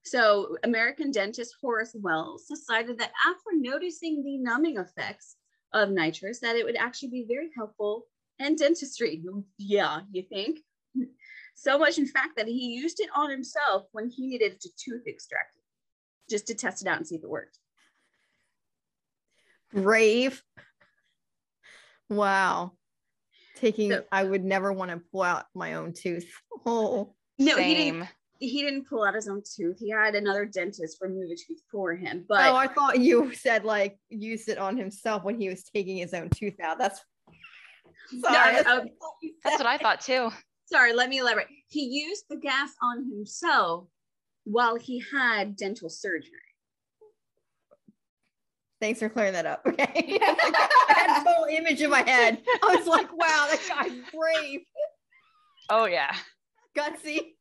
So American dentist Horace Wells decided that after noticing the numbing effects of nitrous, that it would actually be very helpful in dentistry. Yeah, you think? So much, in fact, that he used it on himself when he needed a tooth extracted, just to test it out and see if it worked. Brave. Wow. Taking, So- I would never want to pull out my own tooth. Oh, No, he didn't. He didn't pull out his own tooth. He had another dentist remove a tooth for him. But oh, I thought you said like used it on himself when he was taking his own tooth out. That's sorry. I- that's I- what That's what I thought too. sorry, let me elaborate. He used the gas on himself while he had dental surgery. Thanks for clearing that up. Okay. I had a whole image in my head. I was like, wow, that guy's brave, Oh yeah. gutsy.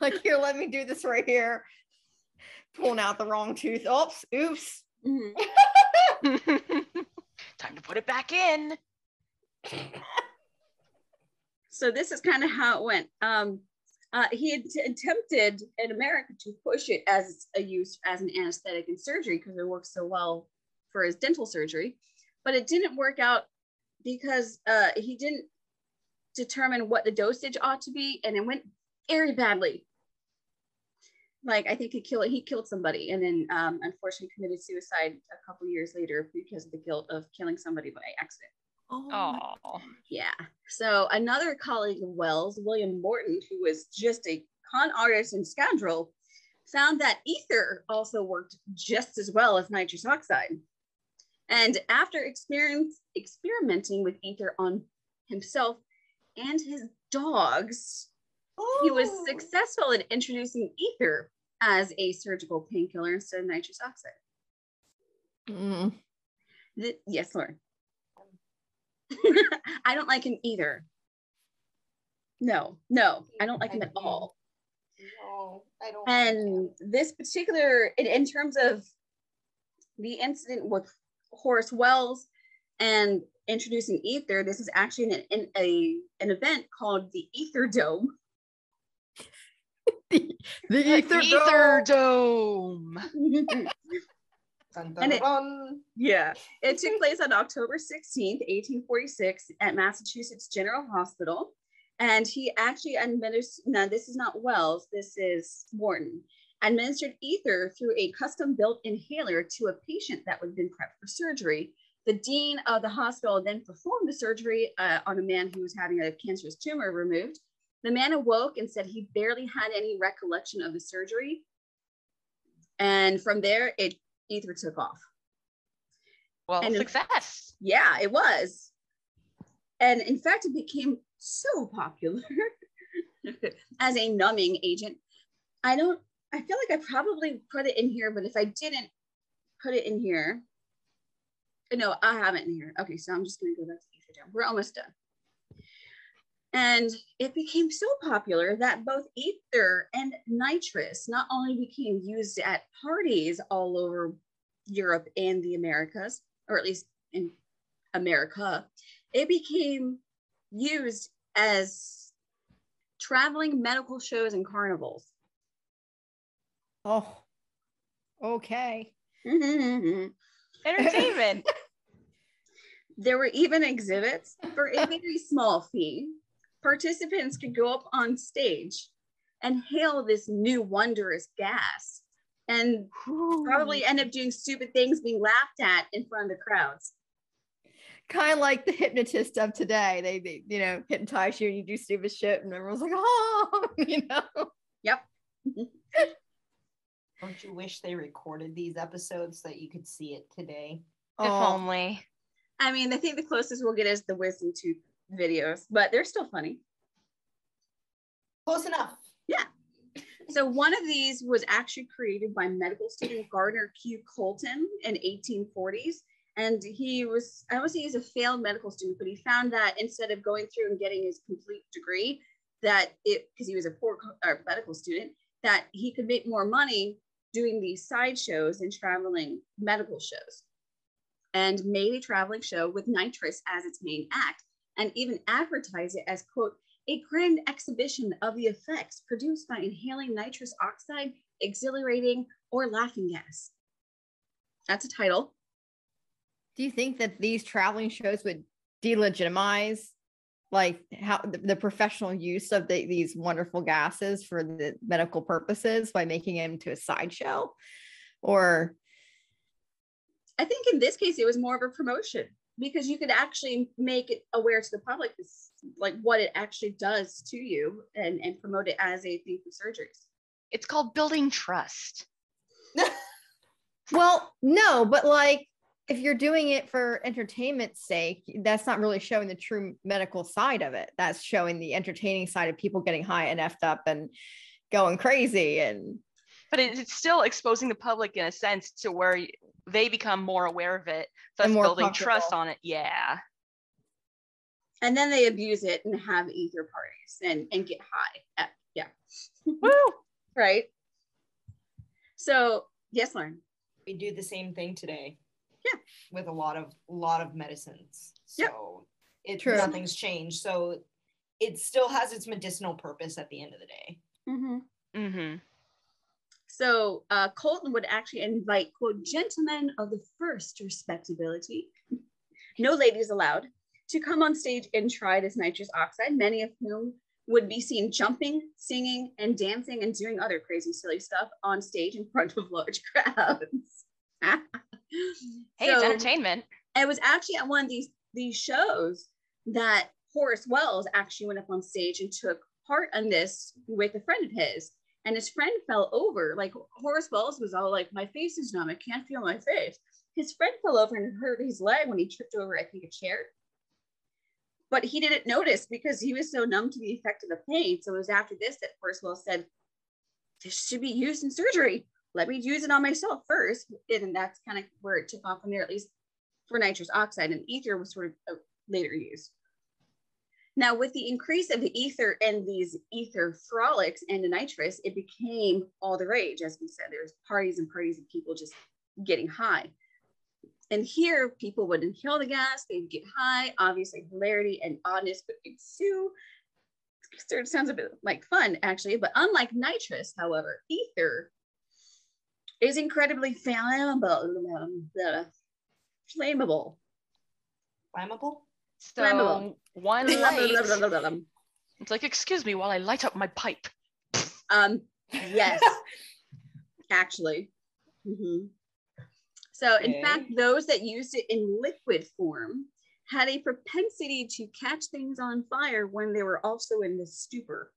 Like, here, let me do this right here. Pulling out the wrong tooth. Oops, oops. Time to put it back in. So this is kind of how it went. Um, Uh, he had t- attempted in America to push it as a use as an anesthetic in surgery because it works so well for his dental surgery, but it didn't work out because uh, he didn't determine what the dosage ought to be, and it went very badly. Like I think he killed he killed somebody, and then um, unfortunately committed suicide a couple years later because of the guilt of killing somebody by accident. Oh, Yeah. So another colleague of Wells, William Morton, who was just a con artist and scoundrel, found that ether also worked just as well as nitrous oxide. And after experience, experimenting with ether on himself and his dogs, he was Oh. successful in introducing ether as a surgical painkiller instead of nitrous oxide. Mm. Th- yes, Lauren. I don't like him either. No, no, I don't like him at all. No, I don't. like And this particular, in, in terms of the incident with Horace Wells and introducing ether, this is actually an, an, a, an event called the Ether Dome. the ether, Ether dome. Dome. Dun, and dun, it- dun. Yeah, it took place on October 16th, 1846, at Massachusetts General Hospital. And he actually administered, now this is not Wells, this is Morton, administered ether through a custom built inhaler to a patient that would have been prepped for surgery. The dean of the hospital then performed the surgery uh, on a man who was having a cancerous tumor removed. The man awoke and said he barely had any recollection of the surgery. And from there, it ether took off. Well, And- success. Yeah, it was. And in fact, it became so popular as a numbing agent. I don't, I feel like I probably put it in here, but if I didn't put it in here, no, I have it in here. Okay, so I'm just going to go back to ether. We're almost done. And it became so popular that both ether and nitrous not only became used at parties all over Europe and the Americas, or at least in America, it became used as traveling medical shows and carnivals. Oh, okay. Mm-hmm. Entertainment. there were even exhibits for a very small fee. Participants could go up on stage and hail this new wondrous gas and probably end up doing stupid things being laughed at in front of the crowds. Kind of like the hypnotist of today. They, they, you know, hypnotize you and you do stupid shit, and everyone's like, oh, you know. Yep. Don't you wish they recorded these episodes so that you could see it today? If Oh, only. I mean, I think the closest we'll get is the wisdom tooth videos, but they're still funny. Close enough. Yeah. So one of these was actually created by medical student Gardner Q. Colton in 1840s. And he was, I would say he's a failed medical student, but he found that instead of going through and getting his complete degree, that it, because he was a poor uh, medical student, that he could make more money doing these side shows and traveling medical shows. And made a traveling show with nitrous as its main act, and even advertise it as, quote, a grand exhibition of the effects produced by inhaling nitrous oxide, exhilarating, or laughing gas. That's a title. do you think that these traveling shows would delegitimize like how the, professional use of the, these wonderful gases for the medical purposes by making them to a sideshow or I think in this case, it was more of a promotion because you could actually make it aware to the public, this, like what it actually does to you and, and promote it as a thing for surgeries. It's called building trust. well no but like if you're doing it for entertainment's sake that's not really showing the true medical side of it that's showing the entertaining side of people getting high and effed up and going crazy and But it- it's still exposing the public in a sense to where they become more aware of it, thus And more building trust on it. Yeah. And then they abuse it and have ether parties and, and get high. Yeah. Woo! Right. So, yes, Lauren. We do the same thing today. Yeah. With a lot of lot of medicines. Yep. So it True. nothing's changed. So it still has its medicinal purpose at the end of the day. Mm-hmm. Mm-hmm. So uh, Colton would actually invite, quote, gentlemen of the first respectability, no ladies allowed, to come on stage and try this nitrous oxide, many of whom would be seen jumping, singing, and dancing and doing other crazy, silly stuff on stage in front of large crowds. Hey, it's entertainment. it was actually at one of these these shows that Horace Wells actually went up on stage and took part in this with a friend of his. And his friend fell over. Like Horace Wells was all like, "My face is numb. I can't feel my face." His friend fell over and hurt his leg when he tripped over, I think, a chair. But he didn't notice because he was so numb to the effect of the pain. So it was after this that Horace Wells said, "This should be used in surgery. Let me use it on myself first. And that's kind of where it took off from there, at least for nitrous oxide, and ether was sort of uh, later used. Now, with the increase of the ether and these ether frolics and the nitrous, it became all the rage. As we said, there's parties and parties of people just getting high. And here, people would inhale the gas, they'd get high. Obviously, hilarity and oddness would ensue. Of sounds a bit like fun, actually. But unlike nitrous, however, ether is incredibly flammable. um, flammable. Flammable? So one light. It's like, excuse me while I light up my pipe. um, yes, actually. Mhm. So, in Okay. fact, those that used it in liquid form had a propensity to catch things on fire when they were also in the stupor.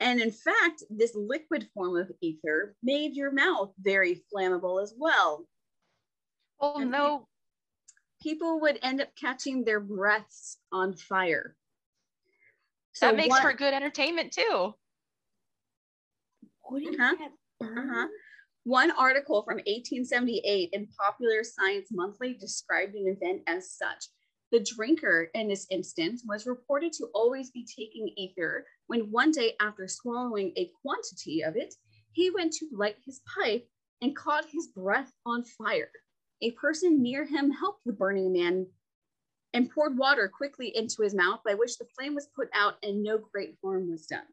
And in fact, this liquid form of ether made your mouth very flammable as well. Oh And no, People would end up catching their breaths on fire. that makes one- for good entertainment too. Wouldn't Uh-huh. Uh-huh. One article from 1878 in Popular Science Monthly described an event as such. The drinker in this instance was reported to always be taking ether when one day, after swallowing a quantity of it, he went to light his pipe and caught his breath on fire. A person near him helped the burning man and poured water quickly into his mouth, by which the flame was put out and no great harm was done.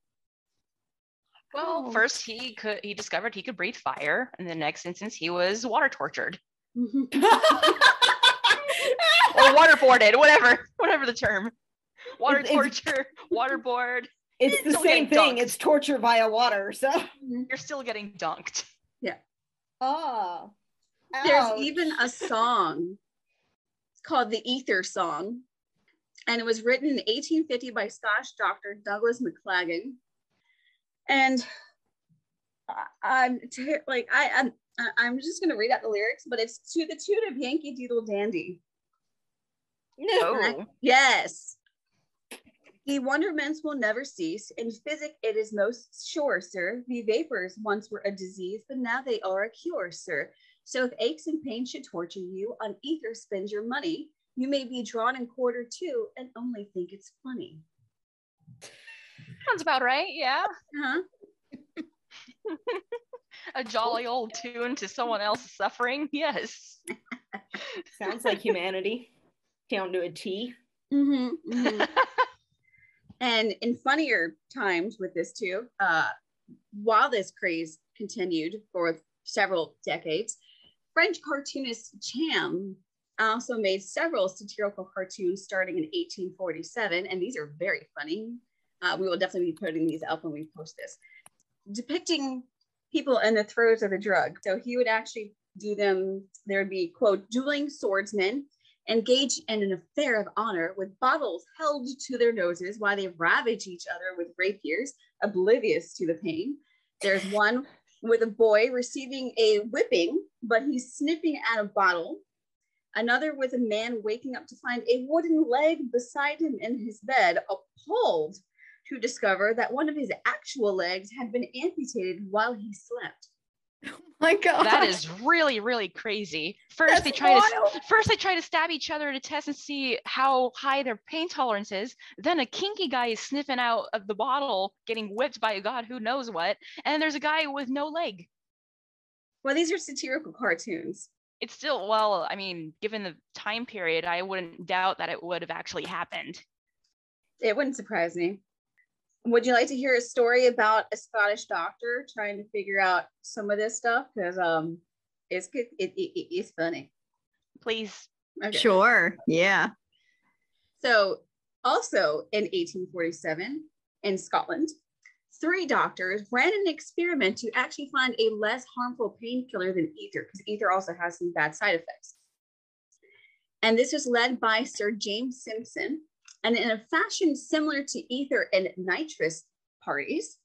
Well, Oh. first he could he discovered he could breathe fire, and the next instance he was water tortured or waterboarded, whatever, whatever the term. Water It's- it's- torture, waterboard. it's the same thing. dunked. It's torture via water. So, You're still getting dunked. Yeah. Oh, There's even a song. It's called the Ether Song. And it was written in 1850 by Scottish doctor Douglas Maclagan. And I'm like, I, I'm, I- I'm just going to read out the lyrics, but it's to the tune of Yankee Doodle Dandy. Oh, Yes. The wonderments will never cease. In physic, it is most sure, sir. The vapors once were a disease, but now they are a cure, sir. So if aches and pains should torture you, on ether spend your money. You may be drawn in quarter two and only think it's funny. sounds about right. Yeah, Huh? a jolly old tune to someone else's suffering. Yes. sounds like humanity down to a T. Mm-hmm, mhm. and in funnier times with this too, uh, while this craze continued for several decades, French cartoonist Cham also made several satirical cartoons starting in 1847, and these are very funny. Uh, we will definitely be putting these up when we post this, depicting people in the throes of the drug. So he would actually do them. There would be quote dueling swordsmen engage in an affair of honor with bottles held to their noses while they ravage each other with rapiers, oblivious to the pain. There's one with a boy receiving a whipping, but he's sniffing at a bottle. Another with a man waking up to find a wooden leg beside him in his bed, appalled to discover that one of his actual legs had been amputated while he slept. Oh my God. That is really, really crazy. First That's they try to first they try to stab each other to test and see how high their pain tolerance is. Then a kinky guy is sniffing out of the bottle, getting whipped by a god who knows what. And there's a guy with no leg. Well, these are satirical cartoons. It's still well, I mean, given the time period, I wouldn't doubt that it would have actually happened. It wouldn't surprise me. Would you like to hear a story about a Scottish doctor trying to figure out some of this stuff? Because um, it's good. It, it, it- it's funny. Please. Okay. Sure. Yeah. So, also in 1847 in Scotland, three doctors ran an experiment to actually find a less harmful painkiller than ether, because ether also has some bad side effects. And this was led by Sir James Simpson. And in a fashion similar to ether and nitrous parties,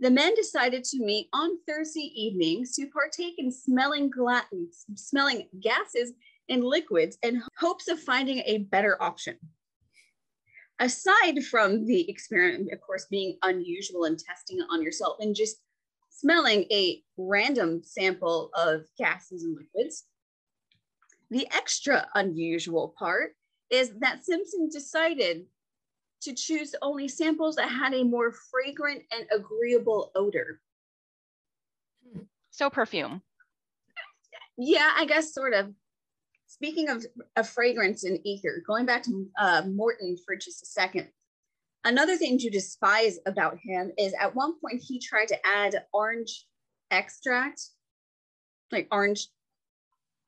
the men decided to meet on Thursday evenings to partake in smelling, gla- smelling gases and liquids in hopes of finding a better option. Aside from the experiment, of course, being unusual and testing it on yourself and just smelling a random sample of gases and liquids, the extra unusual part is that Simpson decided to choose only samples that had a more fragrant and agreeable odor. So perfume. Yeah, I guess sort of. Speaking of, of fragrance and ether, going back to uh, Morton for just a second, another thing to despise about him is at one point he tried to add orange extract, like orange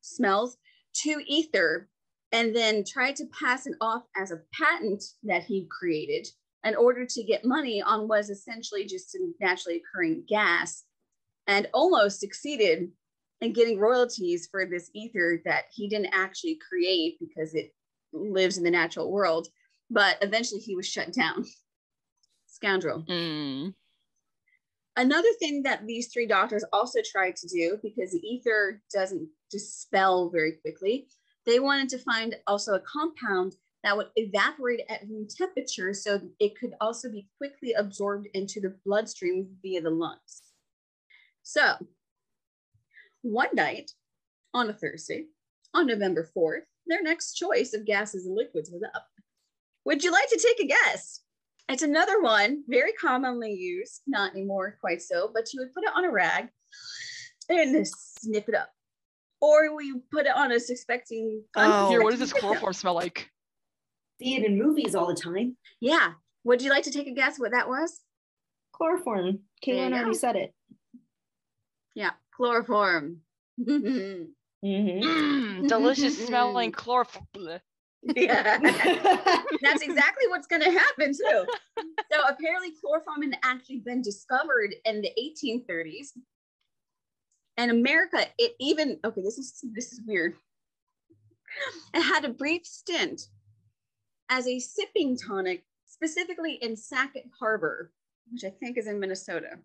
smells, to ether, and then tried to pass it off as a patent that he created in order to get money on what is essentially just a naturally occurring gas, and almost succeeded in getting royalties for this ether that he didn't actually create because it lives in the natural world. But eventually he was shut down. Scoundrel. Mm. Another thing that these three doctors also tried to do, because the ether doesn't dispel very quickly, they wanted to find also a compound that would evaporate at room temperature so it could also be quickly absorbed into the bloodstream via the lungs. So one night on a Thursday, on November 4th, their next choice of gases and liquids was up. Would you like to take a guess? It's another one, very commonly used, not anymore quite so, but you would put it on a rag and snip it up. Or we put it on a suspecting. Oh. Here, what does this chloroform smell like? See it in movies all the time. Yeah. Would you like to take a guess what that was? Chloroform. There you already said it. Yeah, chloroform. Mm-hmm. Mm, delicious smelling chloroform. yeah. That's exactly what's going to happen too. So apparently, chloroform had actually been discovered in the 1830s. And America, it even okay. This is this is weird. It had a brief stint as a sipping tonic, specifically in Sackett Harbor, which I think is in Minnesota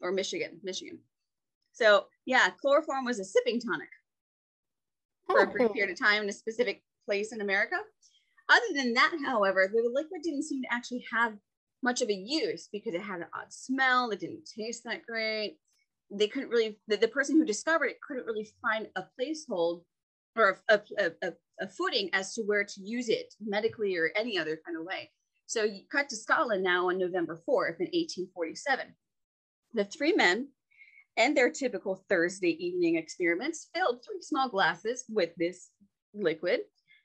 or Michigan, Michigan. So yeah, chloroform was a sipping tonic for a brief period of time in a specific place in America. Other than that, however, the liquid didn't seem to actually have much of a use because it had an odd smell. It didn't taste that great. They couldn't really, the, the person who discovered it couldn't really find a placehold or a, a, a, a footing as to where to use it medically or any other kind of way. So you cut to Scotland now on November 4th in 1847. The three men and their typical Thursday evening experiments filled three small glasses with this liquid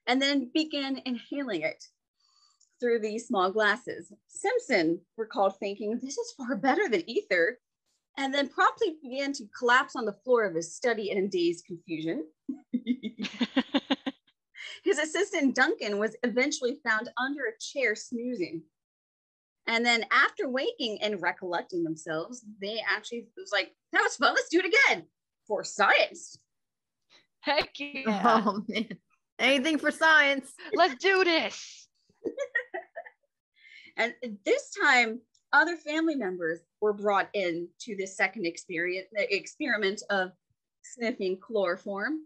and then began inhaling it through these small glasses. Simpson recalled thinking, This is far better than ether, and then promptly began to collapse on the floor of his study in dazed confusion. his assistant Duncan was eventually found under a chair snoozing. And then after waking and recollecting themselves, they actually was like, that was fun. Let's do it again for science. Heck oh, yeah. Oh man. Anything for science. Let's do this. And this time, other family members were brought in to this second experience, the experiment of sniffing chloroform.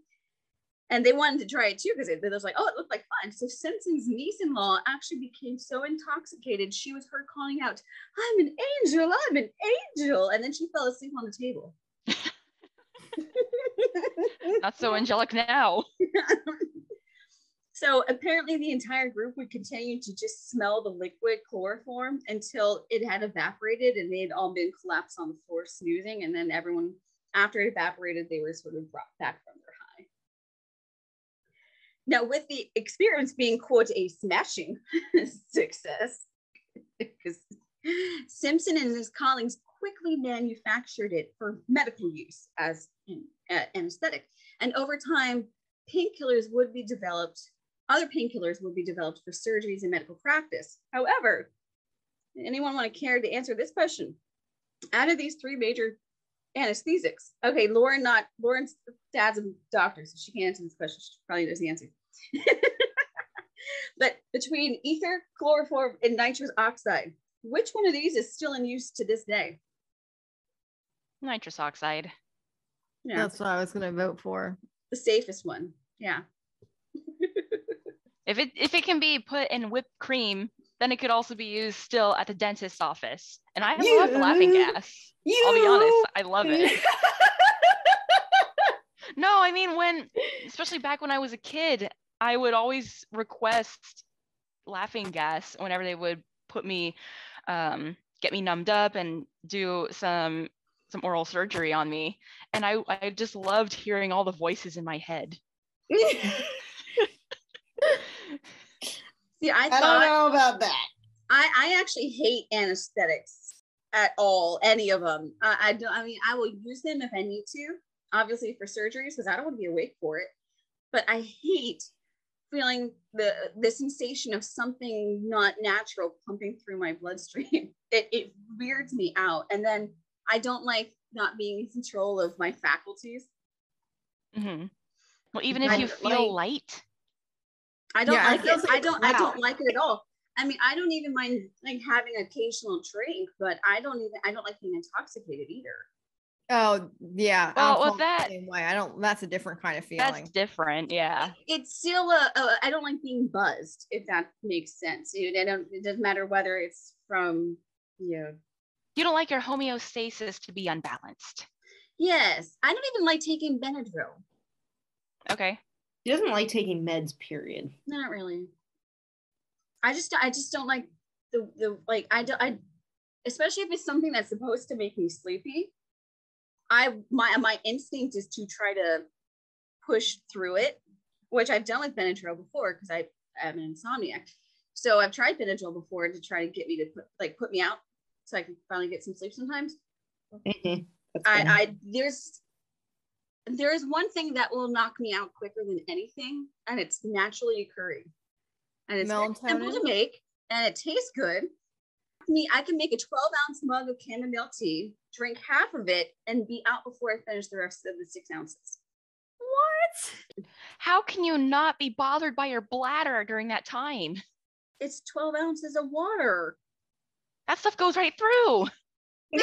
And they wanted to try it too because it, it was like, oh, it looked like fun. So Simpson's niece-in-law actually became so intoxicated, she was heard calling out, I'm an angel, I'm an angel. And then she fell asleep on the table. Not so angelic now. So apparently, the entire group would continue to just smell the liquid chloroform until it had evaporated and they had all been collapsed on the floor snoozing. And then everyone, after it evaporated, they were sort of brought back from their high. Now, with the experience being, quote, a smashing success, because Simpson and his colleagues quickly manufactured it for medical use as an anesthetic. And over time, painkillers would be developed, other painkillers will be developed for surgeries and medical practice. However, anyone want to care to answer this question? Out of these three major anesthesics, okay, Lauren, not Lauren's dad's a doctor, so she can't answer this question. She probably knows the answer. but between ether, chloroform, and nitrous oxide, which one of these is still in use to this day? Nitrous oxide. Yeah, That's what I was gonna vote for. the safest one. Yeah. If it if it can be put in whipped cream, then it could also be used still at the dentist's office. And I love laughing You- gas. I'll be honest, I love it. No, I mean when especially back when I was a kid, I would always request laughing gas whenever they would put me um get me numbed up and do some some oral surgery on me. And I I just loved hearing all the voices in my head. See, I I don't know about that. I, I actually hate anesthetics at all, any of them. I, I don't. I mean, I will use them if I need to, obviously for surgeries because I don't want to be awake for it. But I hate feeling the the sensation of something not natural pumping through my bloodstream. It it weirds me out, and then I don't like not being in control of my faculties. Mm-hmm. Well, even if I you feel like- light, I don't Yeah, like it. feels like I a don't. I don't like it at all. I mean, I don't even mind like having occasional drink, but I don't even. I don't like being intoxicated either. Oh yeah. Well, alcohol with the that- same way. I don't. That's a different kind of feeling. that's different. Yeah. It's still a, a. I don't like being buzzed. If that makes sense. It, I don't. It doesn't matter whether it's from you know. You don't like your homeostasis to be unbalanced. Yes, I don't even like taking Benadryl. Okay. He doesn't like taking meds, period. Not really. I just. I just don't like the the like. I don't. I especially if it's something that's supposed to make me sleepy. I my my instinct is to try to push through it, which I've done with Benadryl before because I am an insomniac. So I've tried Benadryl before to try to get me to put like put me out so I can finally get some sleep sometimes. Mhm. I. I there's there is one thing that will knock me out quicker than anything, and it's naturally occurring. And it's very simple to make and it tastes good. Me, I can make a 12 ounce mug of chamomile tea, drink half of it, and be out before I finish the rest of the six ounces. what? How can you not be bothered by your bladder during that time? It's 12 ounces of water. That stuff goes right through.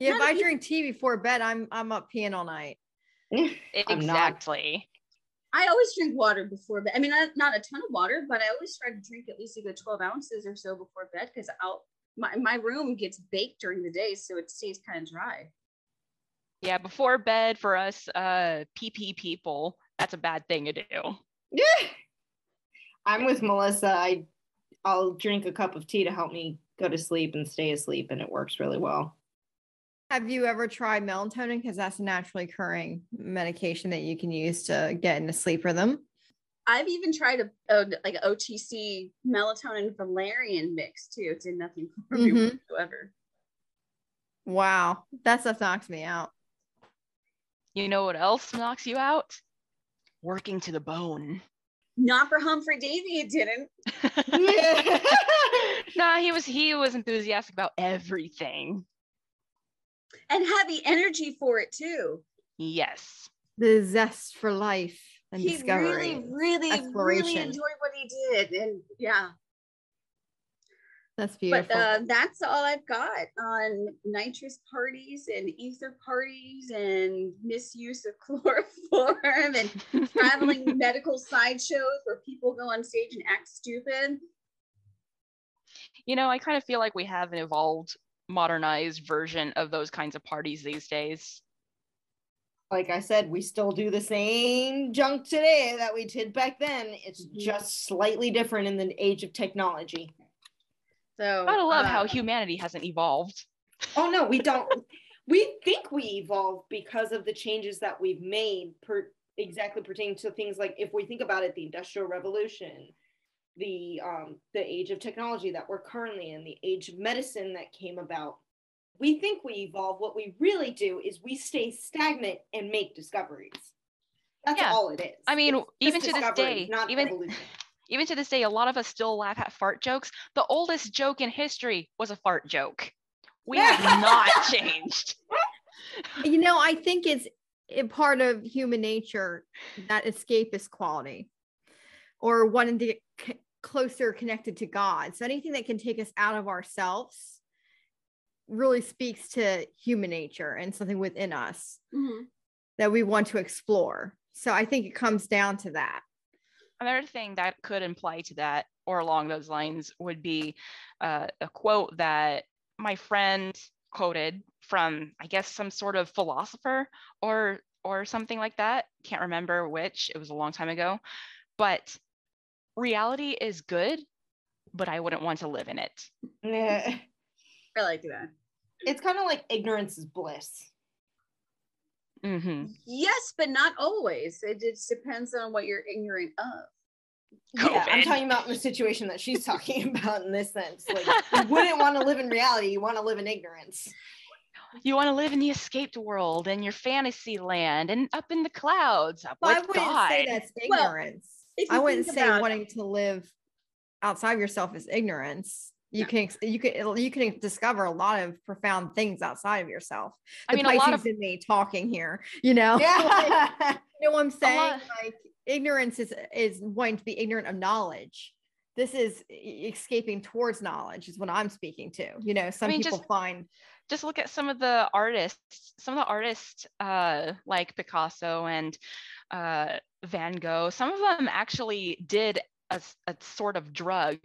Yeah, if I drink tea before bed, I'm I'm up peeing all night. Exactly. I always drink water before bed. I mean, not, not a ton of water, but I always try to drink at least a good 12 ounces or so before bed because I'll my, my room gets baked during the day, so it stays kind of dry. Yeah, before bed for us uh PP people, that's a bad thing to do. Yeah. I'm with Melissa. I I'll drink a cup of tea to help me go to sleep and stay asleep, and it works really well. Have you ever tried melatonin? Because that's a naturally occurring medication that you can use to get into sleep rhythm. I've even tried a, a like a OTC melatonin valerian mix too. It did nothing for me Mhm. whatsoever. Wow, that stuff knocks me out. You know what else knocks you out? Working to the bone. Not for Humphrey Davy, it didn't. nah, he was he was enthusiastic about everything. And had the energy for it too. Yes. The zest for life and he discovery. really, really, really enjoyed what he did. And yeah. That's beautiful. But uh, that's all I've got on nitrous parties and ether parties and misuse of chloroform and traveling medical sideshows where people go on stage and act stupid. You know, I kind of feel like we have an evolved, modernized version of those kinds of parties these days. like I said, we still do the same junk today that we did back then. It's Mhm. just slightly different in the age of technology. So I Gotta love how uh, humanity hasn't evolved. Oh no, we don't. we think we evolved because of the changes that we've made per exactly pertaining to things like if we think about it, the Industrial Revolution, the um, the age of technology that we're currently in, the age of medicine that came about. We think we evolve. What we really do is we stay stagnant and make discoveries. That's Yeah. all it is. I mean, It's even to this day, not even evolution. even to this day, a lot of us still laugh at fart jokes. The oldest joke in history was a fart joke. We have not changed. You know, I think it's a part of human nature that escapist quality or wanting to get c- closer connected to God. So anything that can take us out of ourselves really speaks to human nature and something within us Mhm. that we want to explore. So I think it comes down to that. Another thing that could imply to that or along those lines would be uh, a quote that my friend quoted from, I guess, some sort of philosopher or or something like that. Can't remember which. It was a long time ago. But reality is good, but I wouldn't want to live in it. Yeah. I like that. It's kind of like ignorance is bliss. hmm Yes, but not always. It just depends on what you're ignorant of. Yeah, I'm talking about the situation that she's talking about in this sense. Like you wouldn't want to live in reality, you want to live in ignorance. You want to live in the escaped world and your fantasy land and up in the clouds uh, Well, I wouldn't God. say that's ignorance. if I wouldn't say wanting to live outside of yourself is ignorance. You No. can you can you can discover a lot of profound things outside of yourself. I The mean, a lot Pisces of in me talking here, you know. Yeah. you know what I'm saying? lot- Like ignorance is is wanting to be ignorant of knowledge. This is escaping towards knowledge is what I'm speaking to. You know, some mean, people just- find just look at some of the artists, some of the artists uh, like Picasso and uh, Van Gogh, some of them actually did a sort of drug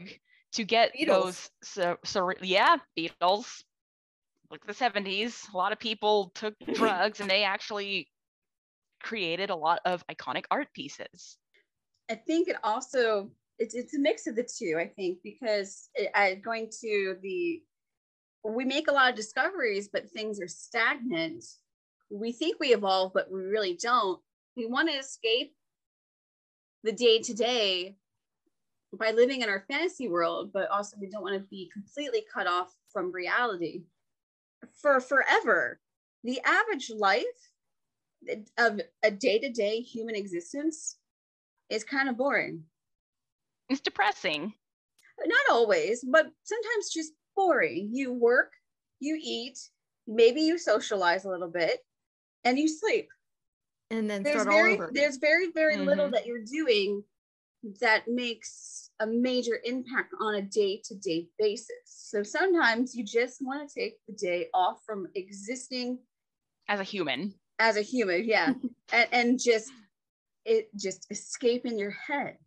to get Beatles. those. So, so, yeah, Beatles. Look at the 70s. A lot of people took drugs and they actually created a lot of iconic art pieces. I think it also it's it's a mix of the two. I think because it, I going to the we make a lot of discoveries, but things are stagnant. We think we evolve, but we really don't. We want to escape the day to day by living in our fantasy world, but also we don't want to be completely cut off from reality for forever. The average life of a day to day human existence is kind of boring. It's depressing. Not always, but sometimes just boring. You work, you eat, maybe you socialize a little bit, and you sleep. and then There's very there's very very little Mhm. that you're doing that makes a major impact on a day-to-day basis. So sometimes you just want to take the day off from existing As a human, as a human, yeah, and, and just it just escape in your head.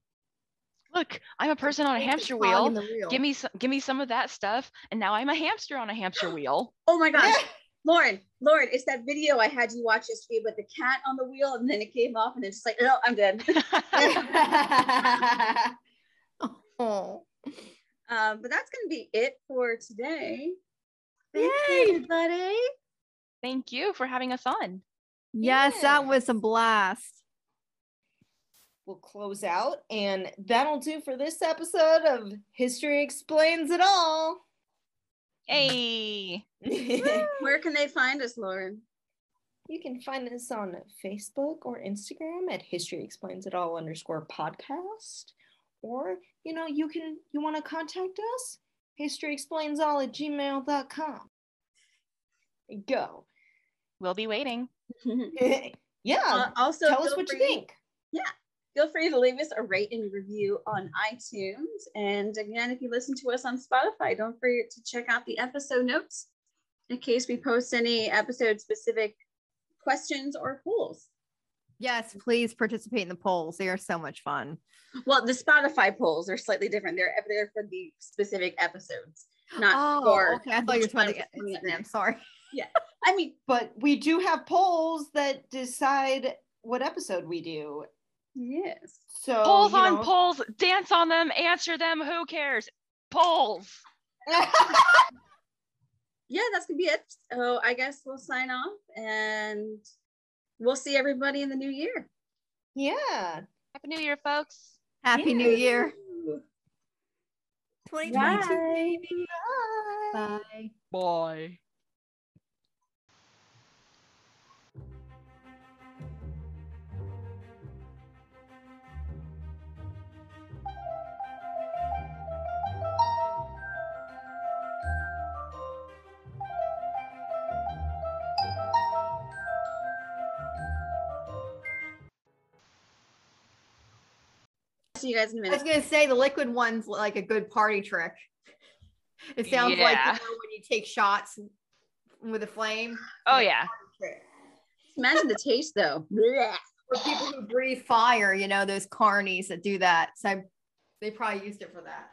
Look, I'm a person on a It's hamster wheel. wheel. Give me some, give me some of that stuff, and now I'm a hamster on a hamster wheel. Oh my gosh, Lauren, Lauren, it's that video I had you watch yesterday with the cat on the wheel, and then it came off, and it's just like, no, I'm dead. Oh. um, but that's gonna be it for today. Thank you, Yay! everybody. Thank you for having us on. Yes, that was a blast. We'll close out, and that'll do for this episode of History Explains It All. Hey, Where can they find us, Lauren? You can find us on Facebook or Instagram at History Explains It All underscore podcast. Or, you know, you can, you want to contact us? History Explains All at gmail.com. There you go. we'll be waiting. yeah. Uh, also, tell us feel what you think. think. Feel free to leave us a rate and review on iTunes. And again, if you listen to us on Spotify, don't forget to check out the episode notes in case we post any episode specific questions or polls. Yes, please participate in the polls. They are so much fun. Well, the Spotify polls are slightly different. They're they're for the specific episodes, not oh, for. okay. I thought you were trying to get coming up Instagram. Sorry. Yeah. I mean, But we do have polls that decide what episode we do. Yes. So polls on know- polls, dance on them, answer them. Who cares? Polls. Yeah, that's gonna be it. So I guess we'll sign off and we'll see everybody in the new year. yeah. Happy New Year, folks. Happy New Year. 2022. Bye. baby. Bye. Boy. See you guys in a I was gonna say the liquid one's like a good party trick. It sounds like you know, when you take shots with a flame. Oh yeah. trick. Imagine the taste though. Blech. For people who breathe fire, you know, those carnies that do that. So they probably used it for that.